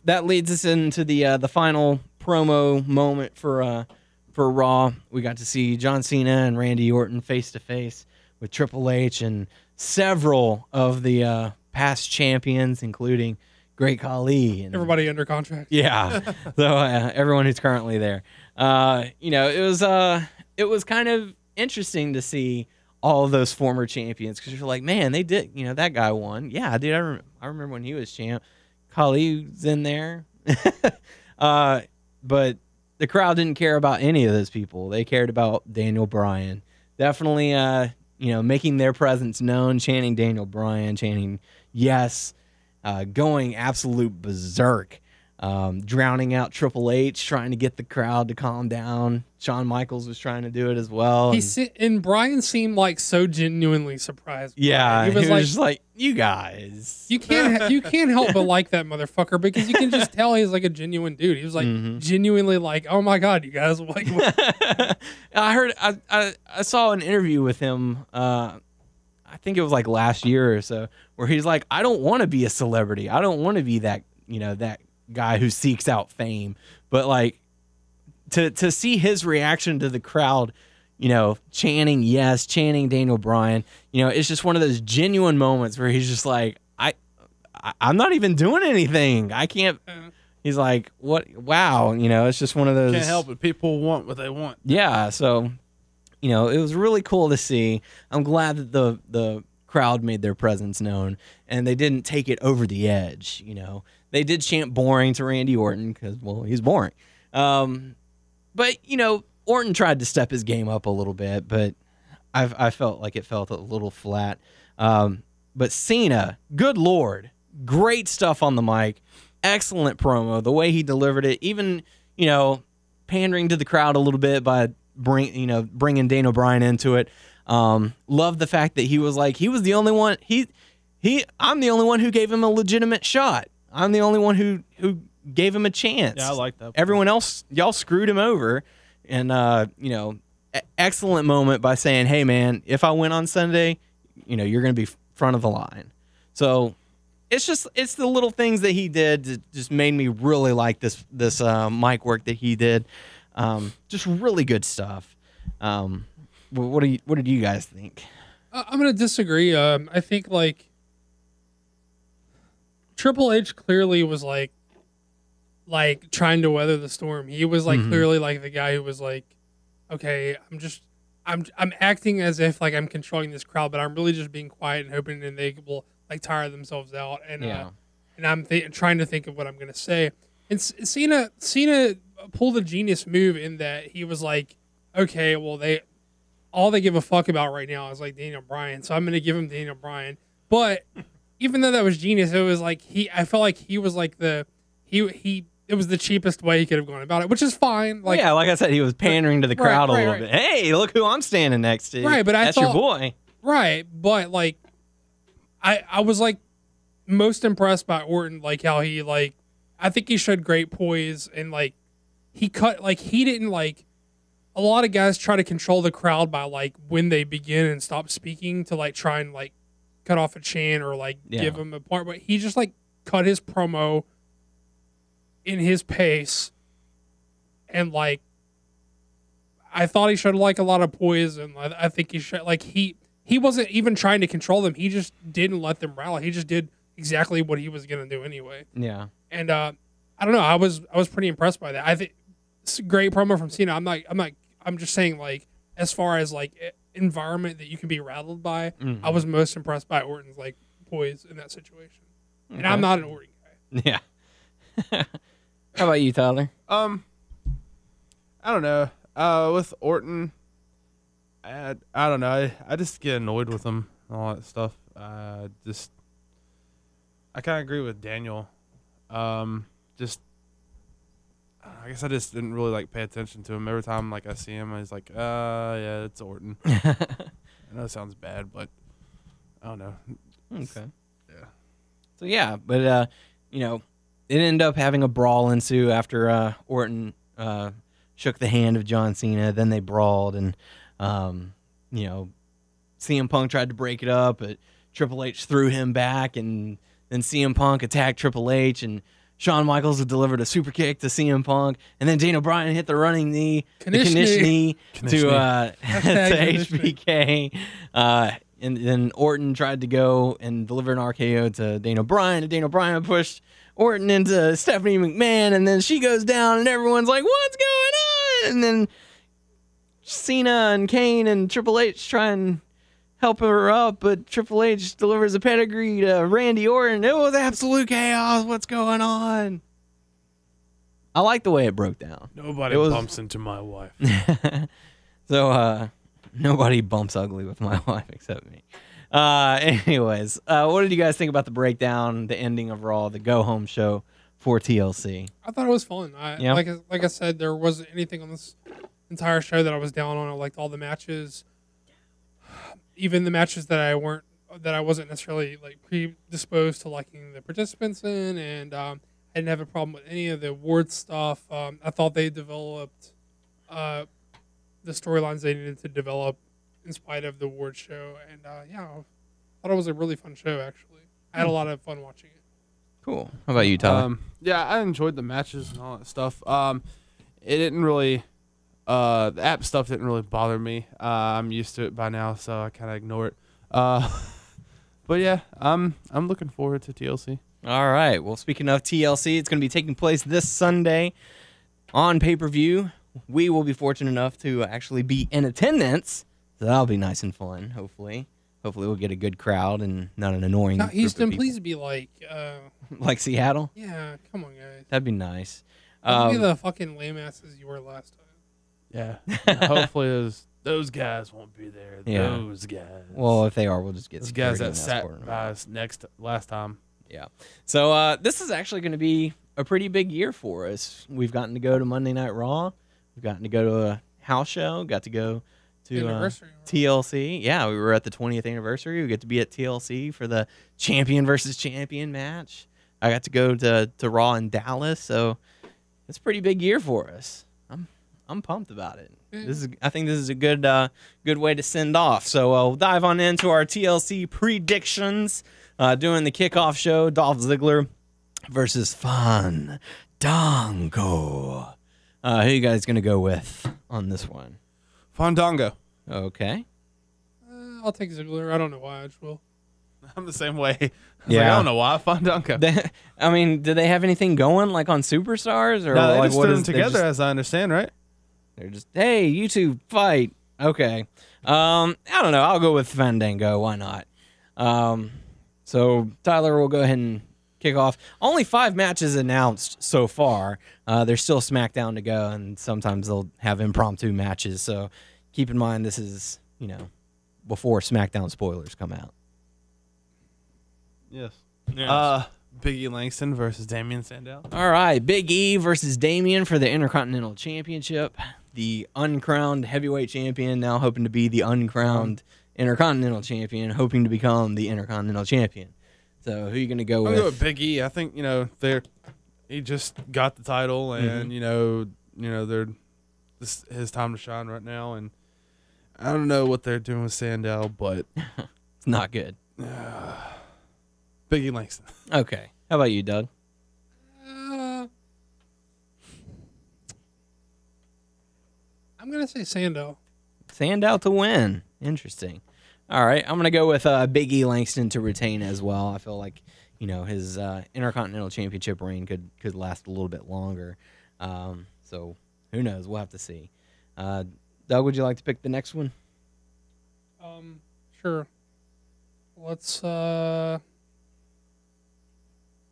that leads us into the uh, the final promo moment for uh, for Raw. We got to see John Cena and Randy Orton face to face with Triple H and several of the uh, past champions, including Great Khali and Everybody under contract. yeah. so uh, everyone who's currently there, uh, you know, it was uh, it was kind of interesting to see all those former champions because you're like, man, they did. You know, that guy won. Yeah, dude, I, I remember when he was champ. Khali's in there, uh, but the crowd didn't care about any of those people. They cared about Daniel Bryan. Definitely, uh, you know, making their presence known, chanting Daniel Bryan, chanting yes, uh, going absolute berserk, um, drowning out Triple H, trying to get the crowd to calm down. Shawn Michaels was trying to do it as well. He and- se- and Bryan seemed like so genuinely surprised. yeah, it. he was like, just like, you guys. you can't ha- you can't help but like that motherfucker because you can just tell he's like a genuine dude. He was like Mhm. genuinely like, oh my god, you guys like. I heard I, I I saw an interview with him. Uh, I think it was like last year or so, where he's like, I don't want to be a celebrity. I don't want to be that you know that guy who seeks out fame. But like to to see his reaction to the crowd, you know, chanting yes, chanting Daniel Bryan. You know, it's just one of those genuine moments where he's just like, I, I I'm not even doing anything. I can't. Uh. He's like, what? Wow. You know, it's just one of those. Can't help it. People want what they want. Yeah, so you know, it was really cool to see. I'm glad that the the crowd made their presence known and they didn't take it over the edge, you know. They did chant boring to Randy Orton cuz well, he's boring. Um but you know, Orton tried to step his game up a little bit, but I I felt like it felt a little flat. Um but Cena, good lord, great stuff on the mic. Excellent promo. The way he delivered it, even, you know, pandering to the crowd a little bit by bring you know bringing Daniel Bryan into it. Um, love the fact that he was like he was the only one he he I'm the only one who gave him a legitimate shot. I'm the only one who who gave him a chance. Yeah, I like that. Everyone else y'all screwed him over, and uh, you know excellent moment by saying, hey man, if I win on Sunday, you know you're gonna be front of the line. So it's just it's the little things that he did that just made me really like this this uh, mic work that he did. Um, just really good stuff. Um, what do you what did you guys think? I- I'm gonna disagree. Um, I think like Triple H clearly was like, like trying to weather the storm. He was like Mhm. clearly like the guy who was like, okay, I'm just, I'm, I'm acting as if like I'm controlling this crowd, but I'm really just being quiet and hoping that they will like tire themselves out. And uh, and I'm th- trying to think of what I'm gonna say. And C- Cena, Cena pulled a genius move in that he was like, okay, well they, all they give a fuck about right now is like Daniel Bryan, so I'm gonna give him Daniel Bryan. But even though that was genius, it was like he, I felt like he was like the, he he, it was the cheapest way he could have gone about it, which is fine. Like yeah, like I said, he was pandering to the Right, crowd a little right. bit. Hey, look who I'm standing next to. Right, but I that's your boy. Right, but like, I I was like most impressed by Orton, like how he like, I think he showed great poise and like he cut like he didn't like. A lot of guys try to control the crowd by like when they begin and stop speaking to like try and like cut off a chant or like Yeah. give him a part, but he just like cut his promo in his pace and like I thought he showed like a lot of poise, and I, I think he showed like he he wasn't even trying to control them. He just didn't let them rally. He just did exactly what he was gonna do anyway. Yeah. And uh, I don't know. I was I was pretty impressed by that. I think it's a great promo from Cena. I'm not I'm not I'm just saying like as far as like e- environment that you can be rattled by, Mhm. I was most impressed by Orton's like poise in that situation. And I'm not an Orton guy. Yeah. How about you, Tyler? Um, I don't know. Uh, with Orton, I I don't know. I, I just get annoyed with him and all that stuff. Uh, just I kind of agree with Daniel. Um, just I guess I just didn't really like pay attention to him. Every time like I see him, I was like, uh, yeah, it's Orton. I know it sounds bad, but I don't know. Okay. Yeah. So yeah, but uh, you know, it ended up having a brawl ensue after uh, Orton uh, shook the hand of John Cena. Then they brawled, and um, you know, CM Punk tried to break it up, but Triple H threw him back, and then CM Punk attacked Triple H, and Shawn Michaels delivered a super kick to CM Punk, and then Daniel Bryan hit the running knee, the Knish Knish knee. knee to uh, to Hashtag Knish knee. HBK. Uh, and then Orton tried to go and deliver an RKO to Daniel Bryan, and Daniel Bryan pushed Orton into Stephanie McMahon, and then she goes down, and everyone's like, "What's going on?" And then Cena and Kane and Triple H try and help her up, but Triple H delivers a pedigree to Randy Orton. It was absolute chaos. What's going on? I like the way it broke down. Nobody was- bumps into my wife. so uh nobody bumps ugly with my wife except me. Uh anyways, uh what did you guys think about the breakdown, the ending of Raw, the go home show for TLC? I thought it was fun. I, Yeah. Like I- like I said, there wasn't anything on this entire show that I was down on. I liked all the matches, even the matches that I weren't that I wasn't necessarily like predisposed to liking the participants in, and um, I didn't have a problem with any of the award stuff. Um, I thought they developed uh, the storylines they needed to develop in spite of the award show, and uh, yeah, I thought it was a really fun show. Actually, I had a lot of fun watching it. Cool. How about you, Tyler? Um, yeah, I enjoyed the matches and all that stuff. Um, it didn't really, uh, the app stuff didn't really bother me. Uh, I'm used to it by now, so I kind of ignore it. Uh, but yeah, I'm I'm looking forward to TLC. All right. Well, speaking of TLC, it's going to be taking place this Sunday on pay per view. We will be fortunate enough to actually be in attendance, so that'll be nice and fun. Hopefully, hopefully we'll get a good crowd and not an annoying. Now, group of Houston, please be like, uh, like Seattle. yeah, come on, guys. That'd be nice. Don't be Um, the fucking lame asses you were last time. Yeah, hopefully those those guys won't be there. Yeah. Those guys. well, if they are, we'll just get those guys that and escort sat 'em by us next last time. Yeah. So uh, this is actually going to be a pretty big year for us. We've gotten to go to Monday Night Raw. We've gotten to go to a house show. Got to go to uh, TLC. Yeah, we were at the 20th anniversary. We get to be at TLC for the champion versus champion match. I got to go to, to Raw in Dallas. So it's a pretty big year for us. I'm I'm pumped about it. This is I think this is a good uh, good way to send off. So uh, we'll dive on into our TLC predictions. Uh, doing the kickoff show, Dolph Ziggler versus Fandango. Uh, who you guys gonna go with on this one? Fandango. Okay. Uh, I'll take Ziggler. I don't know why. I just will. I'm the same way. I Yeah. like, I don't know why Fandango. They, I mean, do they have anything going like on Superstars or no, they like just what threw is them together, just- as I understand, right? They're just, hey, you two fight. Okay. Um, I don't know. I'll go with Fandango. Why not? Um, so Tyler will go ahead and kick off. Only five matches announced so far. Uh, there's still SmackDown to go, and sometimes they'll have impromptu matches. So keep in mind this is, you know, before SmackDown spoilers come out. Yes. Uh, Biggie Langston versus Damien Sandow. All right, Big E versus Damien for the Intercontinental Championship. The uncrowned heavyweight champion now hoping to be the uncrowned Intercontinental champion, hoping to become the Intercontinental champion. So who are you going to go I'm with? go with Big E. I think you know they're he just got the title, and mm-hmm. you know you know they're this his time to shine right now, and I don't know what they're doing with Sandow, but It's not good. Biggie Langston. Okay. How about you, Doug? I'm gonna say Sandow. Sandow to win. Interesting. All right, I'm gonna go with uh, Big E Langston to retain as well. I feel like you know his uh, Intercontinental Championship reign could could last a little bit longer. Um, so who knows? We'll have to see. Uh, Doug, would you like to pick the next one? Um, sure. Let's uh,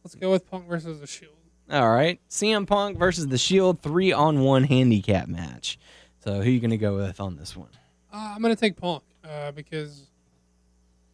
let's go with Punk versus the Shield. All right, CM Punk versus the Shield three on one handicap match. So who are you gonna go with on this one? Uh, I'm gonna take Punk uh, because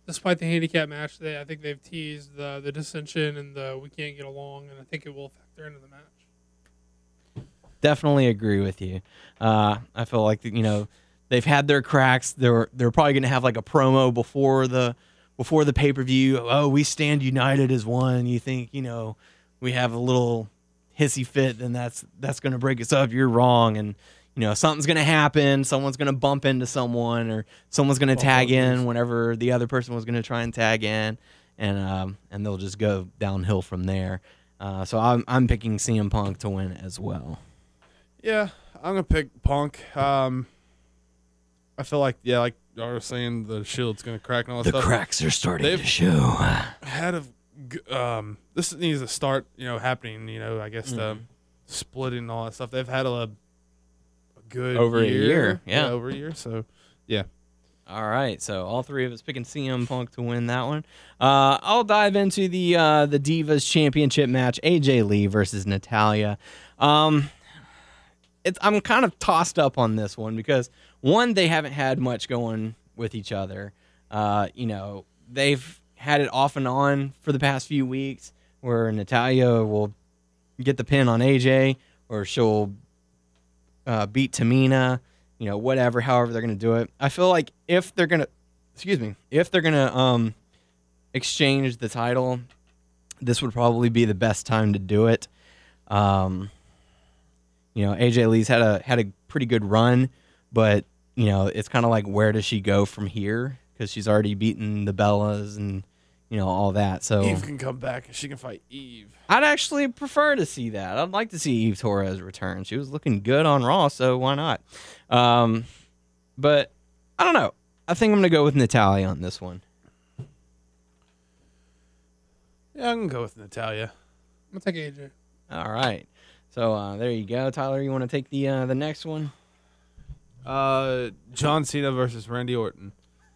despite the handicap match, they I think they've teased the the dissension and the we can't get along, and I think it will factor into the match. definitely agree with you. Uh, I feel like you know they've had their cracks. They're they're probably going to have like a promo before the before the pay per view. Oh, we stand united as one. You think you know we have a little hissy fit, then that's that's going to break us up. You're wrong, and you know something's going to happen. Someone's going to bump into someone, or someone's going to tag in whenever the other person was going to try and tag in, and um, and they'll just go downhill from there. Uh, so I'm I'm picking CM Punk to win as well. Yeah, I'm gonna pick Punk. Um, I feel like yeah, like I was saying, the Shield's gonna crack and all that The stuff. cracks are starting They've- to show. had a um this needs to start you know happening you know i guess the Mhm. splitting and all that stuff they've had a good Over a year, year, yeah. over a year so yeah. All right, so all three of us picking CM Punk to win that one. Uh, I'll dive into the uh, the Divas Championship match: AJ Lee versus Natalya. Um, it's I'm kind of tossed up on this one because one, they haven't had much going with each other. Uh, you know, they've had it off and on for the past few weeks, where Natalya will get the pin on AJ, or she'll uh, beat Tamina you know, whatever, however they're going to do it. I feel like if they're going to, excuse me, if they're going to um, exchange the title, this would probably be the best time to do it. Um, you know, AJ Lee's had a had a pretty good run, but you know, it's kind of like where does she go from here? Because she's already beaten the Bellas and you know all that. So Eve can come back and she can fight Eve. I'd actually prefer to see that. I'd like to see Eve Torres return. She was looking good on Raw, so why not? Um, but I don't know. I think I'm gonna go with Natalya on this one. Yeah, I can go with Natalya. I'm gonna take AJ. All right. So uh, there you go, Tyler. You want to take the uh, the next one? Uh, John Cena versus Randy Orton.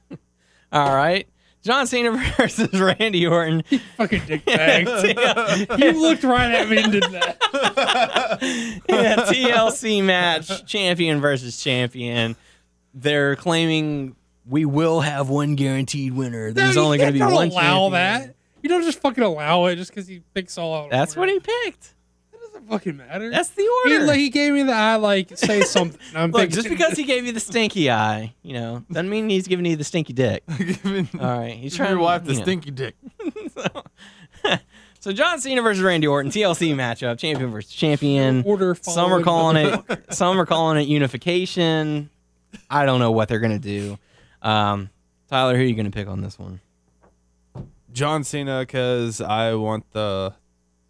All right. John Cena versus Randy Orton. You Fucking dick bag. you looked right at me and did that. yeah, TLC match, champion versus champion. They're claiming we will have one guaranteed winner. There's No, only going to be can't one allow champion. that. You don't just fucking allow it just because he picks all out. That's what he picked. That doesn't fucking matter. That's the he, order. like, he gave me the eye, like say something. I'm Look, thinking- just because he gave you the stinky eye, you know, doesn't mean he's giving you the stinky dick. Giving All right, he's trying your to wife the you know. stinky dick. So John Cena versus Randy Orton, TLC matchup, champion versus champion. order. Some are calling it. Some are calling it unification. I don't know what they're gonna do. Um, Tyler, who are you gonna pick on this one? John Cena, because I want the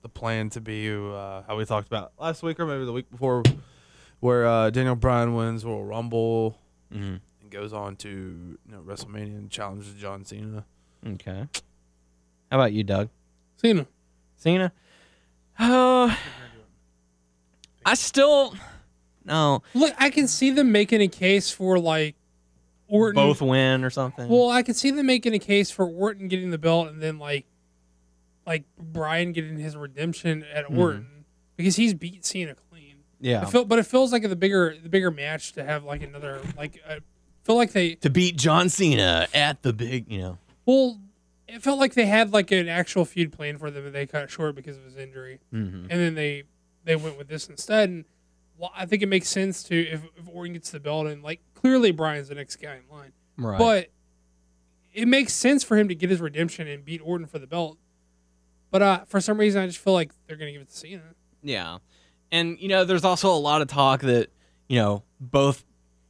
the plan to be uh, how we talked about last week or maybe the week before, where uh, Daniel Bryan wins Royal Rumble Mhm. and goes on to you know, WrestleMania and challenges John Cena. Okay. How about you, Doug? Cena. Cena? Oh, I still no. Look, I can see them making a case for like Orton. Both win or something. Well, I can see them making a case for Orton getting the belt and then like, like Bryan getting his redemption at Mhm. Orton because he's beat Cena clean. yeah. Feel, but it feels like the bigger, the bigger match to have like another like. I feel like they to beat John Cena at the big, you know. well, it felt like they had like an actual feud plan for them and they cut it short because of his injury. Mm-hmm. and then they they went with this instead. And well, I think it makes sense to if, if Orton gets the belt and like clearly Bryan's the next guy in line, Right. but it makes sense for him to get his redemption and beat Orton for the belt. But uh, for some reason, I just feel like they're gonna give it to Cena. Yeah. And, you know, there's also a lot of talk that, you know, both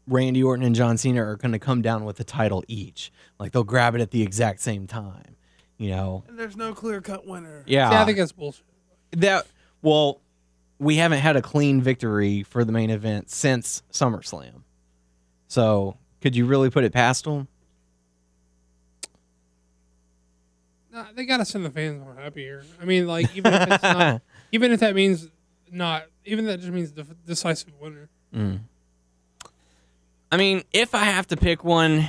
Randy Orton and John Cena are going to come down with the title each. Like, they'll grab it at the exact same time, you know? And there's no clear cut winner. Yeah. See, I think that's bullshit. that, well, we haven't had a clean victory for the main event since SummerSlam. So, could you really put it past them? Nah, they gotta send the fans more happy here. I mean, like even if it's not, even if that means not, even that just means the decisive winner. Mm. I mean, if I have to pick one,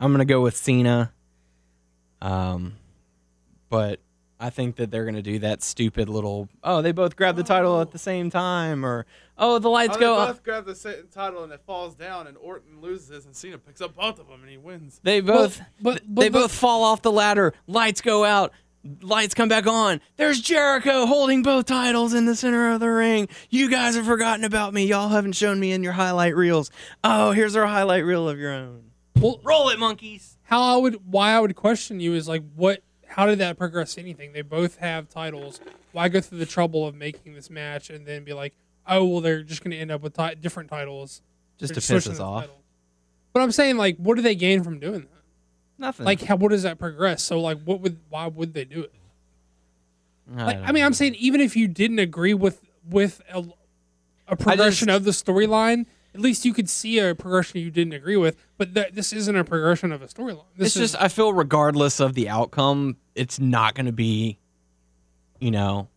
I'm gonna go with Cena. Um, but I think that they're gonna do that stupid little oh they both grab the title at the same time or oh the lights Oh, go they up. both grab the sa- title and it falls down and Orton loses and Cena picks up both of them and he wins. They both but- but- they but- both fall off the ladder. Lights go out. Lights come back on. There's Jericho holding both titles in the center of the ring. You guys have forgotten about me. Y'all haven't shown me in your highlight reels. Oh, here's our highlight reel of your own. Well, Roll it, monkeys. how I would why I would question you is like what how did that progress anything? They both have titles. Why go through the trouble of making this match and then be like, oh well, they're just going to end up with ti- different titles Just They're to piss us off. But I'm saying like, what do they gain from doing that? Nothing. Like, how what does that progress? So like, what would why would they do it? Like, I mean, know. I'm saying even if you didn't agree with with a, a progression just- of the storyline, at least you could see a progression you didn't agree with. But th- this isn't a progression of a storyline. This it's is just I feel regardless of the outcome, it's not going to be, you know.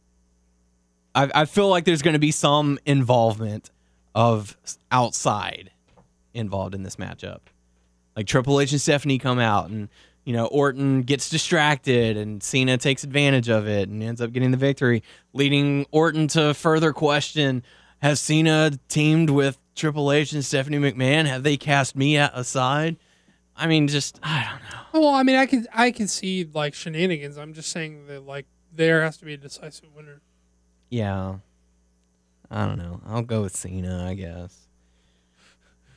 I I feel like there's going to be some involvement of outside involved in this matchup. like Triple H and Stephanie come out and you know Orton gets distracted and Cena takes advantage of it and ends up getting the victory, leading Orton to further question: Has Cena teamed with Triple H and Stephanie McMahon? Have they cast me aside? I mean, just I don't know. Well, I mean, I can I can see like shenanigans. I'm just saying that like there has to be a decisive winner. Yeah, I don't know. I'll go with Cena, I guess.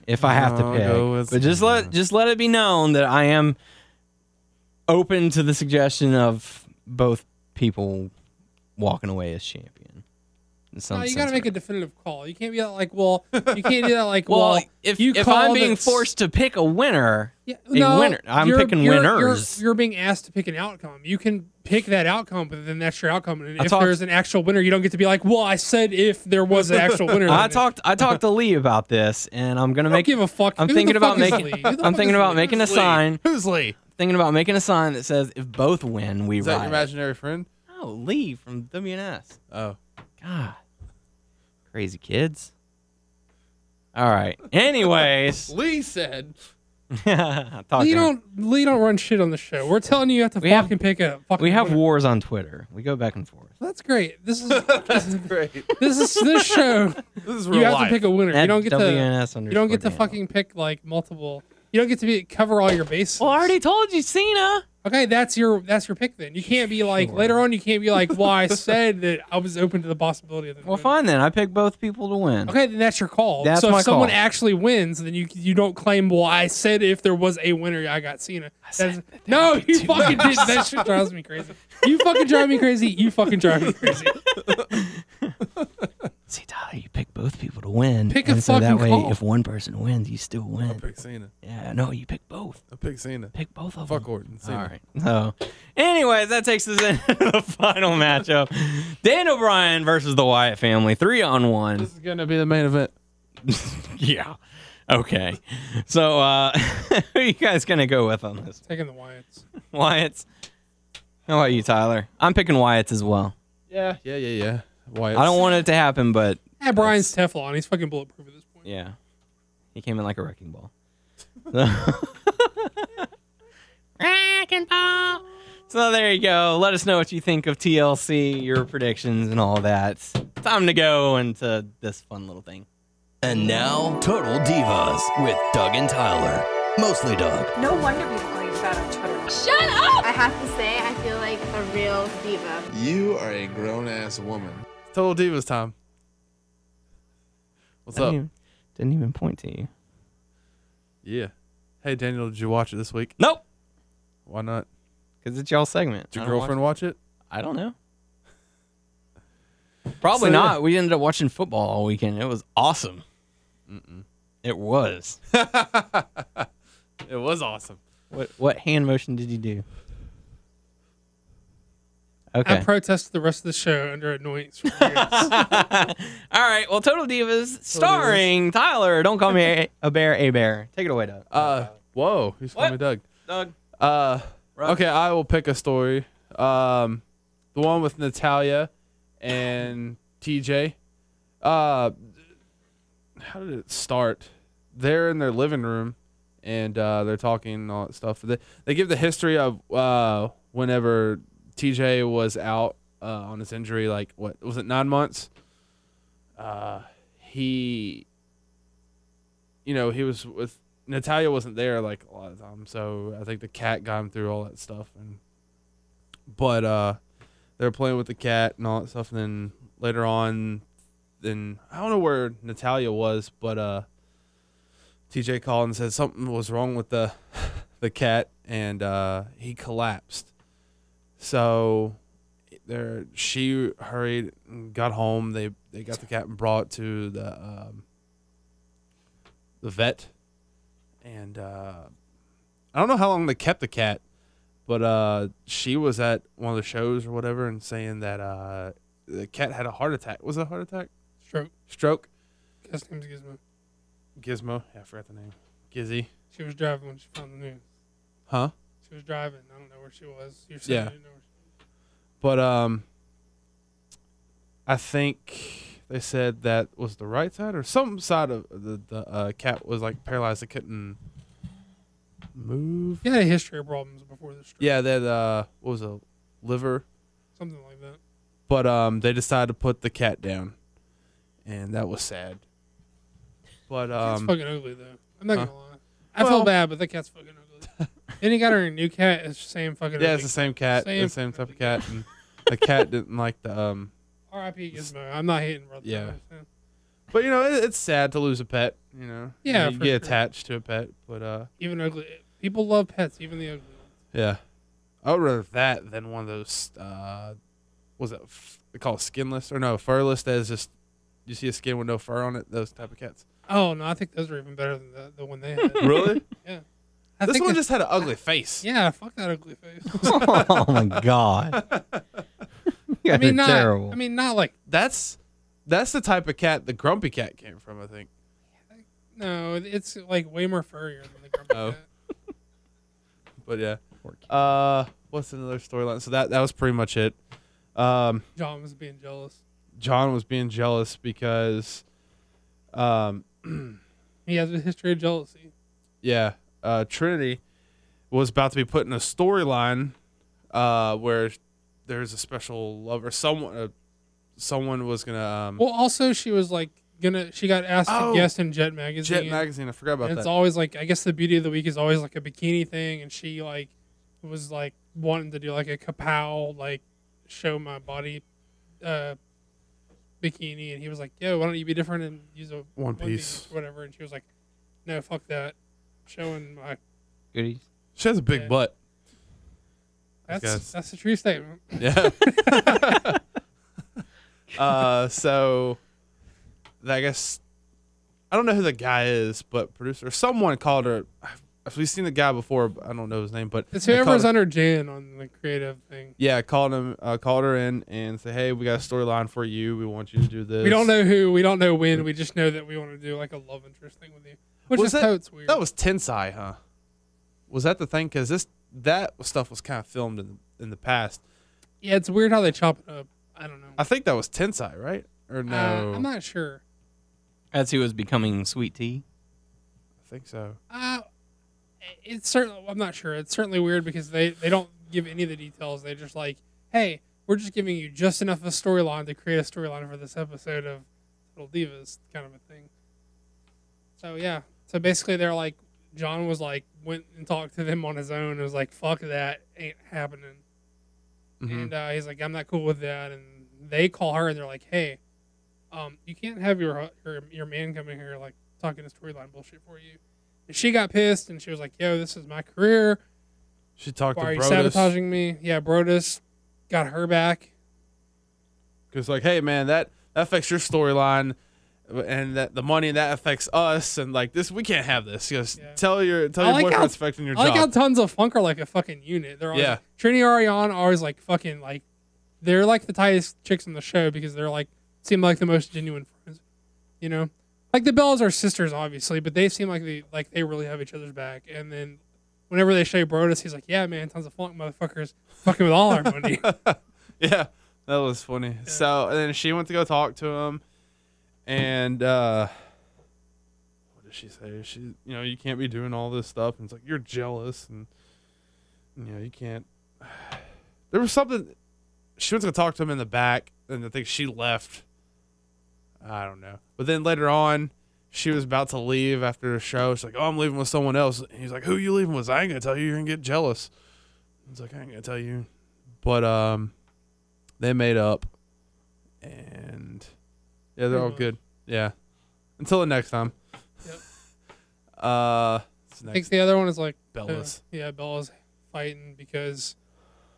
If I have to I'll pick, go with but just let just let it be known that I am open to the suggestion of both people walking away as champion. In some No, you sense got to or make a definitive call. You can't be like, well, you can't do that like, Well, well, if you if I'm being that's- forced to pick a winner, yeah, a no, winner. I'm you're- picking you're- you're- winners. You're, being asked to pick an outcome. You can pick that outcome, but then that's your outcome. And I if talked- there's an actual winner, you don't get to be like, well, I said if there was an actual winner. I talked I talked to Lee about this, and I'm gonna make. give a fuck. I'm Who thinking about fuck is making. Lee? Who the I'm thinking about Lee? making a Lee? sign. Who's Lee? Thinking about making a sign that says if both win, we Is that riot. your imaginary friend? Oh, Lee from WNS. Oh, God. Crazy kids. All right. Anyways, Lee said. I Lee don't Lee don't run shit on the show. We're telling you you have to We have- fucking pick a fucking. we have winner. wars on Twitter. We go back and forth. That's great. This is this is Great. this, is, this show. This is real You have life. to pick a winner. You At don't get to. WNS You don't get to underscore fucking pick like multiple. You don't get to be cover all your bases. Well, I already told you, Cena. Okay, that's your that's your pick then. You can't be like Sure. later on. You can't be like, well, I said that I was open to the possibility of. Well, winning. fine then. I pick both people to win. Okay, then that's your call. That's so my if someone call. actually wins, then you you don't claim. Well, I said if there was a winner, I got Cena. that no, you fucking did. That shit drives me crazy. You fucking drive me crazy. You fucking drive me crazy. See, Tyler, you pick both people to win. Pick a and so that fucking way, call. if one person wins, you still win. I win. pick Cena. Yeah, no, you pick both. I pick Cena. Pick both of Fuck them. Orton. Cena. All right. So, anyways, that takes us into the final matchup: Daniel Bryan versus the Wyatt family, three on one. This is gonna be the main event. Yeah. Okay. So, uh, who are you guys gonna go with on this? Taking the Wyatts. Wyatt's. How about you, Tyler? I'm picking Wyatt's as well. Yeah, yeah, yeah, yeah. Wyatt. I don't want it to happen, but Yeah, Bryan's Teflon. He's fucking bulletproof at this point. yeah, he came in like a wrecking ball. wrecking ball. So there you go. Let us know what you think of TLC, your predictions, and all that. Time to go into this fun little thing. And now, Total Divas with Doug and Tyler. Mostly Doug. No wonder we call you fat on Twitter. Shut up! I have to say, I feel like a real diva. You are a grown ass woman. Total Divas time. What's Didn't up? even, didn't even point to you. Yeah. Hey Daniel, did you watch it this week? Nope, Why not? because it's y'all segment. Did your girlfriend watch it? I don't know. Probably So, yeah. not. We ended up watching football all weekend. It was awesome. It was. It was awesome. What what hand motion did you do? I Okay. protested the rest of the show under annoyance. from you guys. all right. Well, Total Divas, starring Tyler. Don't call me a, a bear, a bear. Take it away, Doug. Uh, whoa, who's calling me What? Doug? Doug. Uh, Rough. okay, I will pick a story. Um, the one with Natalya and TJ. Uh, how did it start? They're in their living room, and uh, they're talking and all that stuff. They they give the history of uh whenever TJ was out uh, on his injury. Like what was it? Nine months. Uh, he. You know, he was with Natalya wasn't there like a lot of times, so I think the cat got him through all that stuff. And but uh, they were playing with the cat and all that stuff. And then later on, then I don't know where Natalya was, but uh, TJ called and said something was wrong with the the cat, and uh, he collapsed. So there, she hurried and got home. They they got the cat and brought it to the um, the vet and uh, I don't know how long they kept the cat, but uh, she was at one of the shows or whatever and saying that uh, the cat had a heart attack. Was it a heart attack? Stroke. Stroke? Cat's name's Gizmo. Gizmo? Yeah, I forgot the name. Gizzy? She was driving when she found the news. Huh? She was driving. I don't know where she was. You're saying Yeah. you know she But um, I think they said that was the right side or some side of the the uh, cat was like paralyzed. It couldn't move. He had a history of problems before this. Yeah, that uh, what was a liver? something like that. But um, they decided to put the cat down, and that was sad. But um, fucking ugly though. I'm not huh? gonna lie. I Well- feel bad, but the cat's fucking ugly. Then he got her a new cat. It's the same fucking. yeah, it's the same cat, Same the same type of cat, and the cat didn't like the um. R.I.P. Gizmo. I'm not hating brother. Yeah. But you know, it, it's sad to lose a pet. You know, Yeah, you get sure. attached to a pet, but uh, Even ugly people love pets, even the ugly ones. yeah, I would rather that than one of those. Uh, was it f- they call it skinless or no furless? That is just you see a skin with no fur on it. Those type of cats. Oh no, I think those are even better than the, the one they had. Really? I this think one just had an ugly face. yeah, fuck that ugly face. oh my god. You I guys mean, are not. terrible. I mean, not like That's that's the type of cat the grumpy cat came from. I think. no. It's like way more furrier than the grumpy Oh. cat. But yeah. Poor kid. Uh, what's another storyline? So that that was pretty much it. Um, John was being jealous. John was being jealous because, um, He has a history of jealousy. yeah, uh, Trinity was about to be put in a storyline, uh, where there's a special lover. Someone, uh, someone was gonna um, Well, also she was like gonna. She got asked Oh, to guest in Jet magazine. Jet magazine. I forgot about and it's always like I guess the beauty of the week is always like a bikini thing, and she like was like wanting to do like a kapow like show my body uh bikini, and he was like, "Yo, why don't you be different and use a One piece. or whatever?" And she was like, "No, fuck that, showing my Goodies. She has a big Yeah. butt. that's Guys. that's a true statement." Yeah. uh, so I guess I don't know who the guy is, but producer someone called her. I've we've seen the guy before. but I don't know his name, but It's they whoever's her- under Jan on the creative thing. Yeah, called him, uh, called her in, and say, "Hey, we got a storyline for you. We want you to do this." We don't know who, we don't know when. We just know that we want to do like a love interest thing with you, which Was is that- totes weird. That was Tensai, huh? Was that the thing? Because this that stuff was kind of filmed in in the past. yeah, it's weird how they chop it up. I don't know. I think that was Tensai, right? Or no? Uh, I'm not sure. As he was becoming Sweet T. I think so. Uh, it's certainly. I'm not sure. It's certainly weird because they they don't give any of the details. They just like, hey, we're just giving you just enough of a storyline to create a storyline for this episode of Little Divas, kind of a thing. So yeah. So basically, they're like, John was like went and talked to them on his own. and was like, fuck that, ain't happening. Mhm. And uh, he's like, I'm not cool with that. And they call her and they're like, hey, um, you can't have your your, your man coming here like talking to storyline bullshit for you. And she got pissed and she was like, yo, this is my career. She talked Why are to you sabotaging me? Yeah, Brodus got her back. Because like, hey man, that that affects your storyline, and that the money and that affects us, and like this, we can't have this. Just Yeah. tell your tell I your like boyfriend how- it's affecting your I like how tons of funk are like a fucking unit. They're always Yeah. like, Trini Ariane are always like fucking like they're like the tightest chicks in the show because they're like seem like the most genuine friends. You know? Like the Bellas are sisters obviously, but they seem like they like they really have each other's back. And then whenever they show Brodus, he's like, Yeah, man, tons of funk motherfuckers fucking with all our money. yeah, that was funny. So and then she went to go talk to him, and uh what did she say? She, you know, you can't be doing all this stuff, and it's like you're jealous, and you know, you can't. There was something. She went to talk to him in the back, and I think she left. I don't know, but then later on. She was about to leave after the show. She's like, "Oh, I'm leaving with someone else." And he's like, "Who you leaving with?" I ain't gonna tell you. You're gonna get jealous. He's like, "I ain't gonna tell you." But um, they made up, and yeah, they're all good. Yeah, until the next time. Yep. Uh, it's I think next the other one is like Bella's. Uh, yeah, Bella's fighting because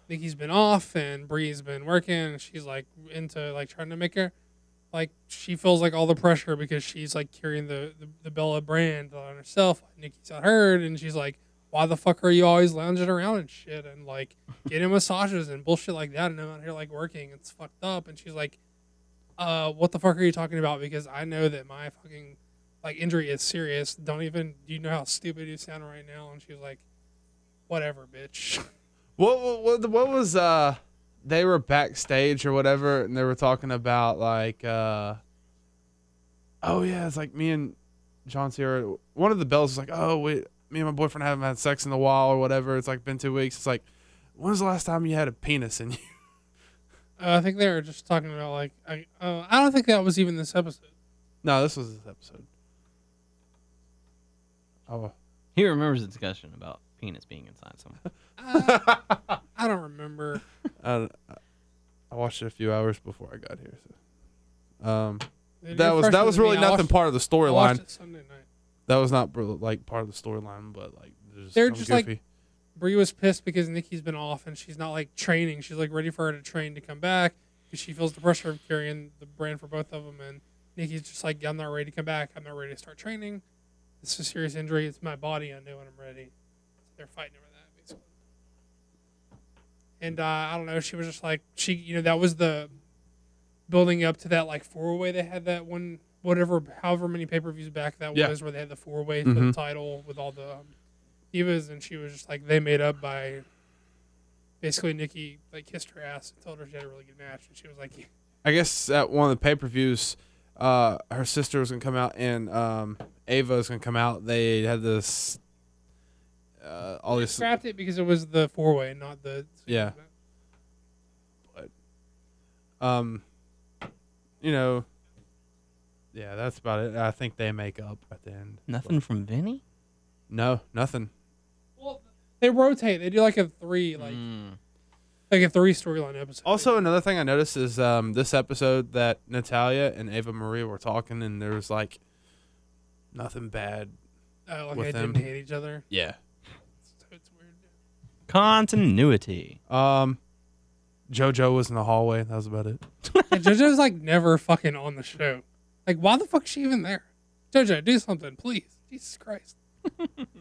Nikki's been off and Brie's been working. And she's like into like trying to make her like she feels like all the pressure because she's like carrying the the, the Bella brand on herself. Like, Nikki's not heard, and she's like, "Why the fuck are you always lounging around and shit and like getting massages and bullshit like that?" And I'm out here like working. It's fucked up. And she's like, "Uh, what the fuck are you talking about? Because I know that my fucking like injury is serious. Don't even do you know how stupid you sound right now?" And she was like, "Whatever, bitch." What, what what was uh? They were backstage or whatever, and they were talking about like uh. Oh yeah, it's like me and John Cena. One of the bells was like, "Oh wait, me and my boyfriend haven't had sex in a while or whatever. It's like been two weeks. It's like, when's the last time you had a penis in you? Uh, I think they were just talking about like I. Uh, I don't think that was even this episode. No, this was this episode. Oh, He remembers the discussion about penis being inside someone. Uh, I don't remember. I, I watched it a few hours before I got here. So, um, You're that was that was than me. really nothing watched- part of the storyline. Sunday night. That was not like part of the storyline, but like just They're some just like- Brie was pissed because Nikki's been off and she's not like training. She's like ready for her to train to come back because she feels the pressure of carrying the brand for both of them. And Nikki's just like, I'm not ready to come back. I'm not ready to start training. This is a serious injury. It's my body. I know when I'm ready. So they're fighting over that basically. And uh, I don't know. She was just like she, you know, that was the building up to that like four way. They had that one, whatever, however many pay per views back that Yeah. was, where they had the four way for the Mhm. title with all the um, divas, and she was just like they made up by basically Nikki like kissed her ass and told her she had a really good match, and she was like, I guess at one of the pay per views, uh, her sister was gonna come out and um, Eva was gonna come out. They had this, uh, all they this. scrapped it because it was the four way, not the Yeah. But um, you know, yeah, that's about it. I think they make up at the end. Nothing from Vinny? No, nothing. Well, they rotate. They do like a three, like Mm. like a three storyline episode. Also, another thing I noticed is um, this episode that Natalya and Ava Maria were talking, and there was like nothing bad. uh, like with they them. didn't hate each other. Yeah. So it's weird. Continuity. Um, JoJo was in the hallway. That was about it. And JoJo's like never fucking on the show. Like, why the fuck is she even there? JoJo, do something, please. Jesus Christ.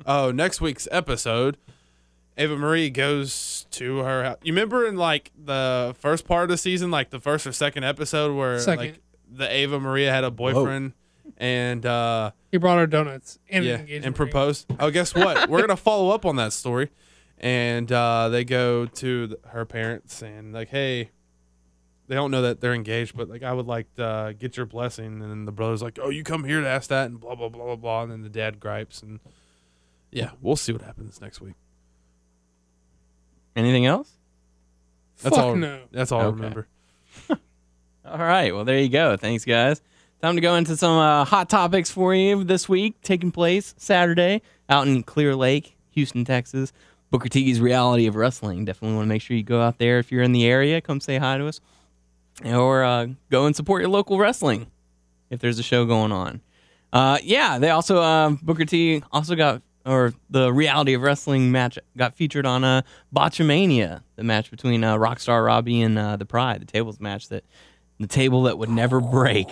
Oh, next week's episode, Eva Marie goes to her house. You remember in like the first part of the season, like the first or second episode, where Second. like the Ava Maria had a boyfriend and uh He brought her donuts and yeah an engagement and ring. proposed. Oh, guess what? We're gonna follow up on that story, and uh they go to the, her parents and like, hey. They don't know that they're engaged, but like I would like to uh, get your blessing. And then the brother's like, "Oh, you come here to ask that," and blah blah blah blah blah. And then the dad gripes, and yeah, we'll see what happens next week. Anything else? That's Fuck all. no. That's all I remember. All right. Well, there you go. Thanks, guys. Time to go into some uh, hot topics for you this week, taking place Saturday out in Clear Lake, Houston, Texas. Booker T's Reality of Wrestling. Definitely want to make sure you go out there if you're in the area. Come say hi to us, or uh, go and support your local wrestling if there's a show going on. Uh, yeah, they also uh, Booker T also got or the Reality of Wrestling match got featured on uh, Botchamania, the match between uh, Rockstar Robbie and uh, the Pride, the tables match that the table that would never break.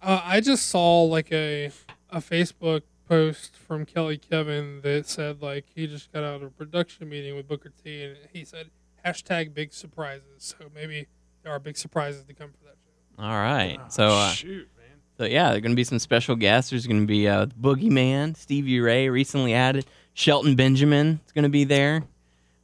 Uh, I just saw like a a Facebook post from Kelly Kevin that said like he just got out of a production meeting with Booker T and he said hashtag big surprises. So maybe there are big surprises to come for that show. All right, so uh, shoot, man. So yeah, there are going to be some special guests. There's going to be uh, Boogeyman, Stevie Ray, recently added. Shelton Benjamin is going to be there.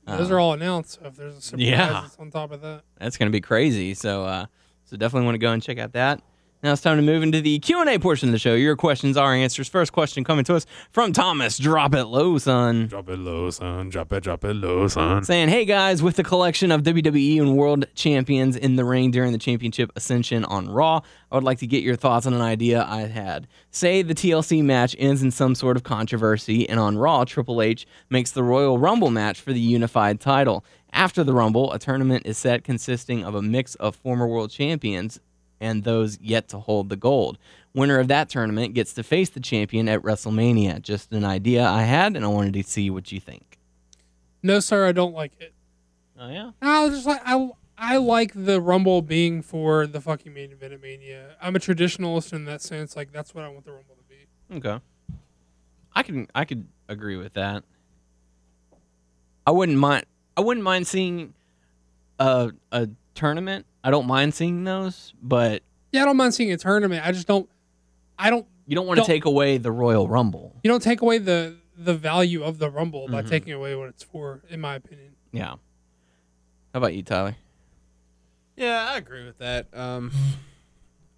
Those Uh, are all announced. So if there's a surprise yeah. on top of that, That's going to be crazy. So, uh, so definitely want to go and check out that. Now it's time to move into the Q and A portion of the show. Your questions, our answers. First question coming to us from Thomas. Drop it low, son. Drop it low, son. Drop it, drop it low, son. Saying, hey guys, with the collection of WWE and World Champions in the ring during the Championship Ascension on Raw, I would like to get your thoughts on an idea I had. Say the TLC match ends in some sort of controversy, and on Raw, Triple H makes the Royal Rumble match for the unified title. After the Rumble, a tournament is set consisting of a mix of former world champions and those yet to hold the gold. Winner of that tournament gets to face the champion at WrestleMania. Just an idea I had, and I wanted to see what you think. no sir, I don't like it. Oh yeah. I was just like I I like the Rumble being for the fucking main event of Mania. I'm a traditionalist in that sense. Like that's what I want the Rumble to be. Okay. I can I could agree with that. I wouldn't mind I wouldn't mind seeing a a tournament. I don't mind seeing those, but Yeah, I don't mind seeing a tournament. I just don't. I don't. you don't want to Don't- take away the Royal Rumble. You don't take away the the value of the Rumble by Mhm. taking away what it's for, in my opinion. Yeah. How about you, Tyler? Yeah, I agree with that. Um,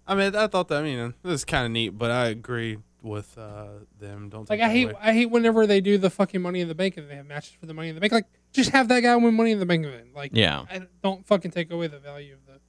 I mean, I thought that. I mean, this is kind of neat, but I agree with uh, them. Don't Like take I hate away. I hate whenever they do the fucking Money in the Bank and they have matches for the Money in the Bank. Like just have that guy win Money in the Bank event. Like Yeah. I don't fucking take away the value of the.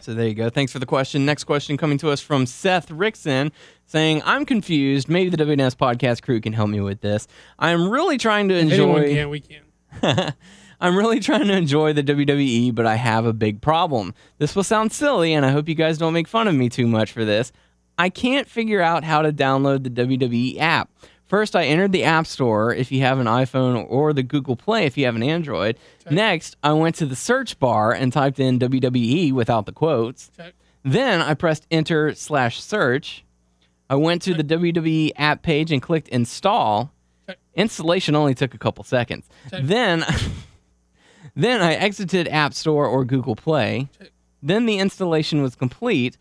So there you go. Thanks for the question. Next question coming to us from Seth Rickson saying, I'm confused. Maybe the WNS podcast crew can help me with this. I'm really trying to enjoy. can, we can. I'm really trying to enjoy the WWE, but I have a big problem. This will sound silly, and I hope you guys don't make fun of me too much for this. I can't figure out how to download the WWE app. First, I entered the App Store if you have an iPhone or the Google Play if you have an Android. Next, I went to the search bar and typed in WWE without the quotes. Check. Then I pressed enter slash search. I went to the WWE app page and clicked install. Check. Installation only took a couple seconds. Check. Then, then I exited App Store or Google Play. Check. Then the installation was complete.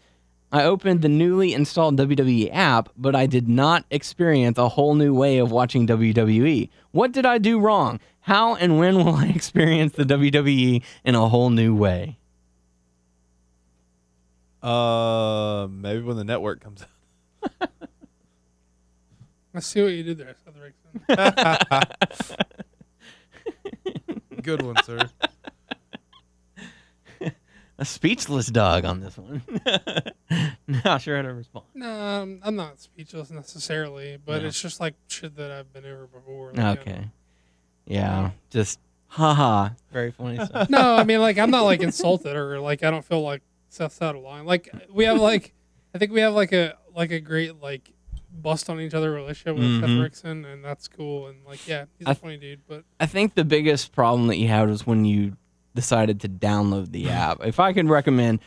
I opened the newly installed WWE app, but I did not experience a whole new way of watching WWE. What did I do wrong? How and when will I experience the WWE in a whole new way? Uh, maybe when the network comes out. Let's see what you did there, Seth Rickson. Good one, sir. A speechless dog on this one. Not sure how to respond. no, I'm- I'm not speechless necessarily, but Yeah. it's just like shit that I've been over before. like, you know. Okay. Yeah, just haha. Very funny stuff. no, I mean like I'm not like insulted or like I don't feel like Seth's out of line. Like we have like I think we have like a like a great like bust on each other relationship with Seth Mhm. Rickson and that's cool and like yeah, he's I- a funny dude. But I think the biggest problem that you had was when you decided to download the app. If I can recommend,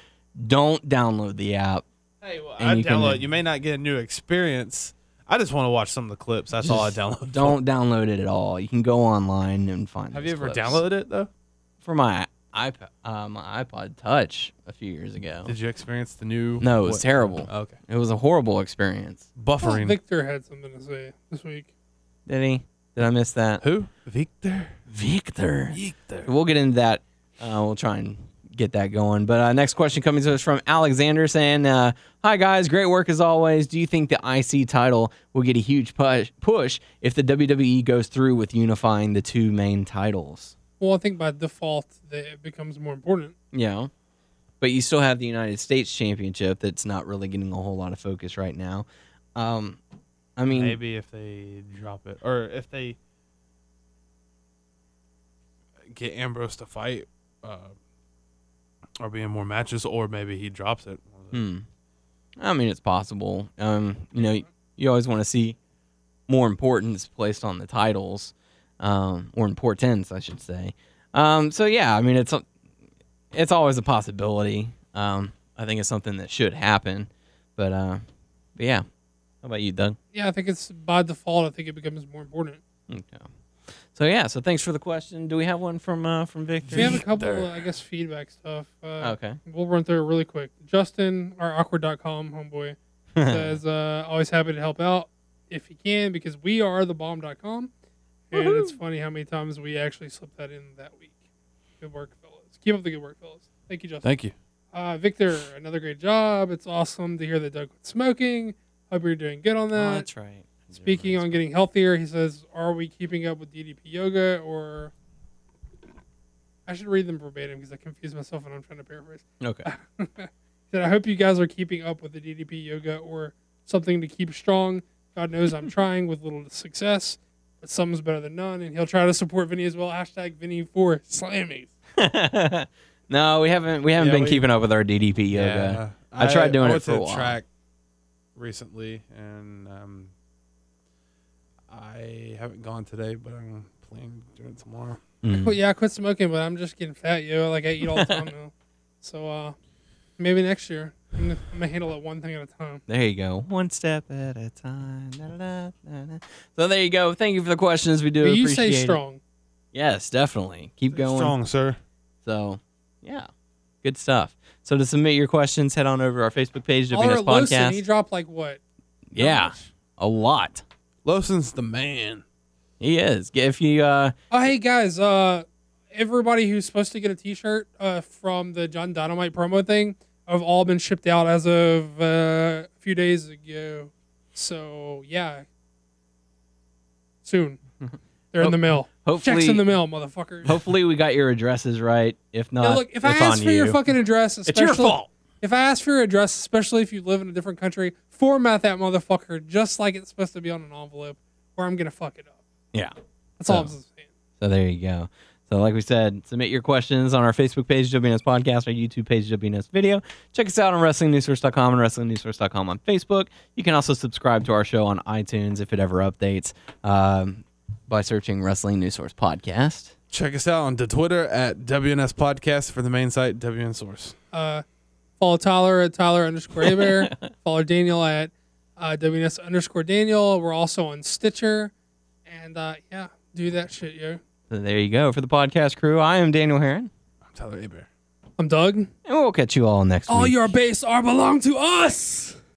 don't download the app. Hey, well, I you can- download. You may not get a new experience. I just want to watch some of the clips. That's all I Just download. Don't download it at all. You can go online and find. It. Have those you ever clips. downloaded it though? for my iPod, uh, my iPod Touch a few years ago? Did you experience the new? No, it was what- terrible. Okay. It was a horrible experience. Buffering. Victor had something to say this week. Did he? Did I miss that? Who? Victor. Victor. Victor. We'll get into that. Uh, we'll try and get that going. But uh, next question coming to us from Alexander saying, uh, "Hi guys, great work as always. Do you think the IC title will get a huge push push if the WWE goes through with unifying the two main titles? Well, I think by default that it becomes more important. You know, but you still have the United States Championship that's not really getting a whole lot of focus right now. Um, I mean, Maybe if they drop it, or if they get Ambrose to fight, uh, or be in more matches, or maybe he drops it. Hmm. I mean, it's possible. Um, you know, you always want to see more importance placed on the titles, um, or importance, I should say. Um, so yeah, I mean, it's a, it's always a possibility. Um, I think it's something that should happen, but uh, but yeah. How about you, Doug? Yeah, I think it's by default. I think it becomes more important. Okay. So yeah, so thanks for the question. Do we have one from uh, from Victor? We have a couple, uh, I guess, feedback stuff. Uh, Okay. We'll run through it really quick. Justin, our awkward.com homeboy, says, uh, always happy to help out if you can because we are the bomb.com. And it's funny how many times we actually slipped that in that week. Good work, fellas. Keep up the good work, fellas. Thank you, Justin. Thank you. Uh, Victor, another great job. It's awesome to hear that Doug quit smoking. Hope you're doing good on Oh, that. that's right. Speaking on getting healthier, he says, "Are we keeping up with DDP yoga or?" I should read them verbatim because I confuse myself and I'm trying to paraphrase. Okay. He said, "I hope you guys are keeping up with the DDP yoga or something to keep strong. God knows I'm trying with little success, but some's better than none, and he'll try to support Vinny as well. Hashtag Vinny for Slammies. no, we haven't. We haven't Yeah, been we- keeping up with our DDP yoga. I tried doing I it went for to a the while. track recently, and um, I haven't gone today, but I'm planning to do it tomorrow. Mm. But yeah, I quit smoking, but I'm just getting fat, yo. Like I eat all the time now. So uh, maybe next year I'm gonna, I'm gonna handle it one thing at a time. There you go. One step at a time. Da-da-da-da-da. So there you go. Thank you for the questions. We do But you appreciate say it. strong. Yes, definitely. Keep going. Strong, sir. So, yeah, good stuff. So to submit your questions, head on over to our Facebook page, Oliver WNS Lawson, Podcast. he dropped like what? yeah, a lot. Lawson's the man. He is. If you, uh, Oh, hey guys, uh, everybody who's supposed to get a T-shirt uh, from the John Dynamite promo thing, have all been shipped out as of uh, a few days ago. So yeah, soon they're in the mail. hopefully- checks in the mail, motherfuckers. Hopefully, we got your addresses right. If not, Now, look, if I ask for you. your fucking address, it's your fault. if I ask for your address, especially if you live in a different country, format that motherfucker just like it's supposed to be on an envelope, or I'm gonna fuck it up. Yeah. That's all I'm So- saying. So there you go. So like we said, submit your questions on our Facebook page, WNS Podcast, our YouTube page, WNS Video. Check us out on WrestlingNewsSource.com and WrestlingNewsSource.com on Facebook. You can also subscribe to our show on iTunes if it ever updates um, by searching Wrestling News Source Podcast. Check us out on the Twitter at WNS Podcast for the main site, WN Source. Uh, follow Tyler at Tyler underscore Abear. follow Daniel at uh, WNS underscore Daniel. We're also on Stitcher. And uh, yeah, do that shit, yo. So there you go. For the podcast crew, I am Daniel Herron, I'm Tyler Aber. I'm Doug. and we'll catch you all next All week. your base are belong to us.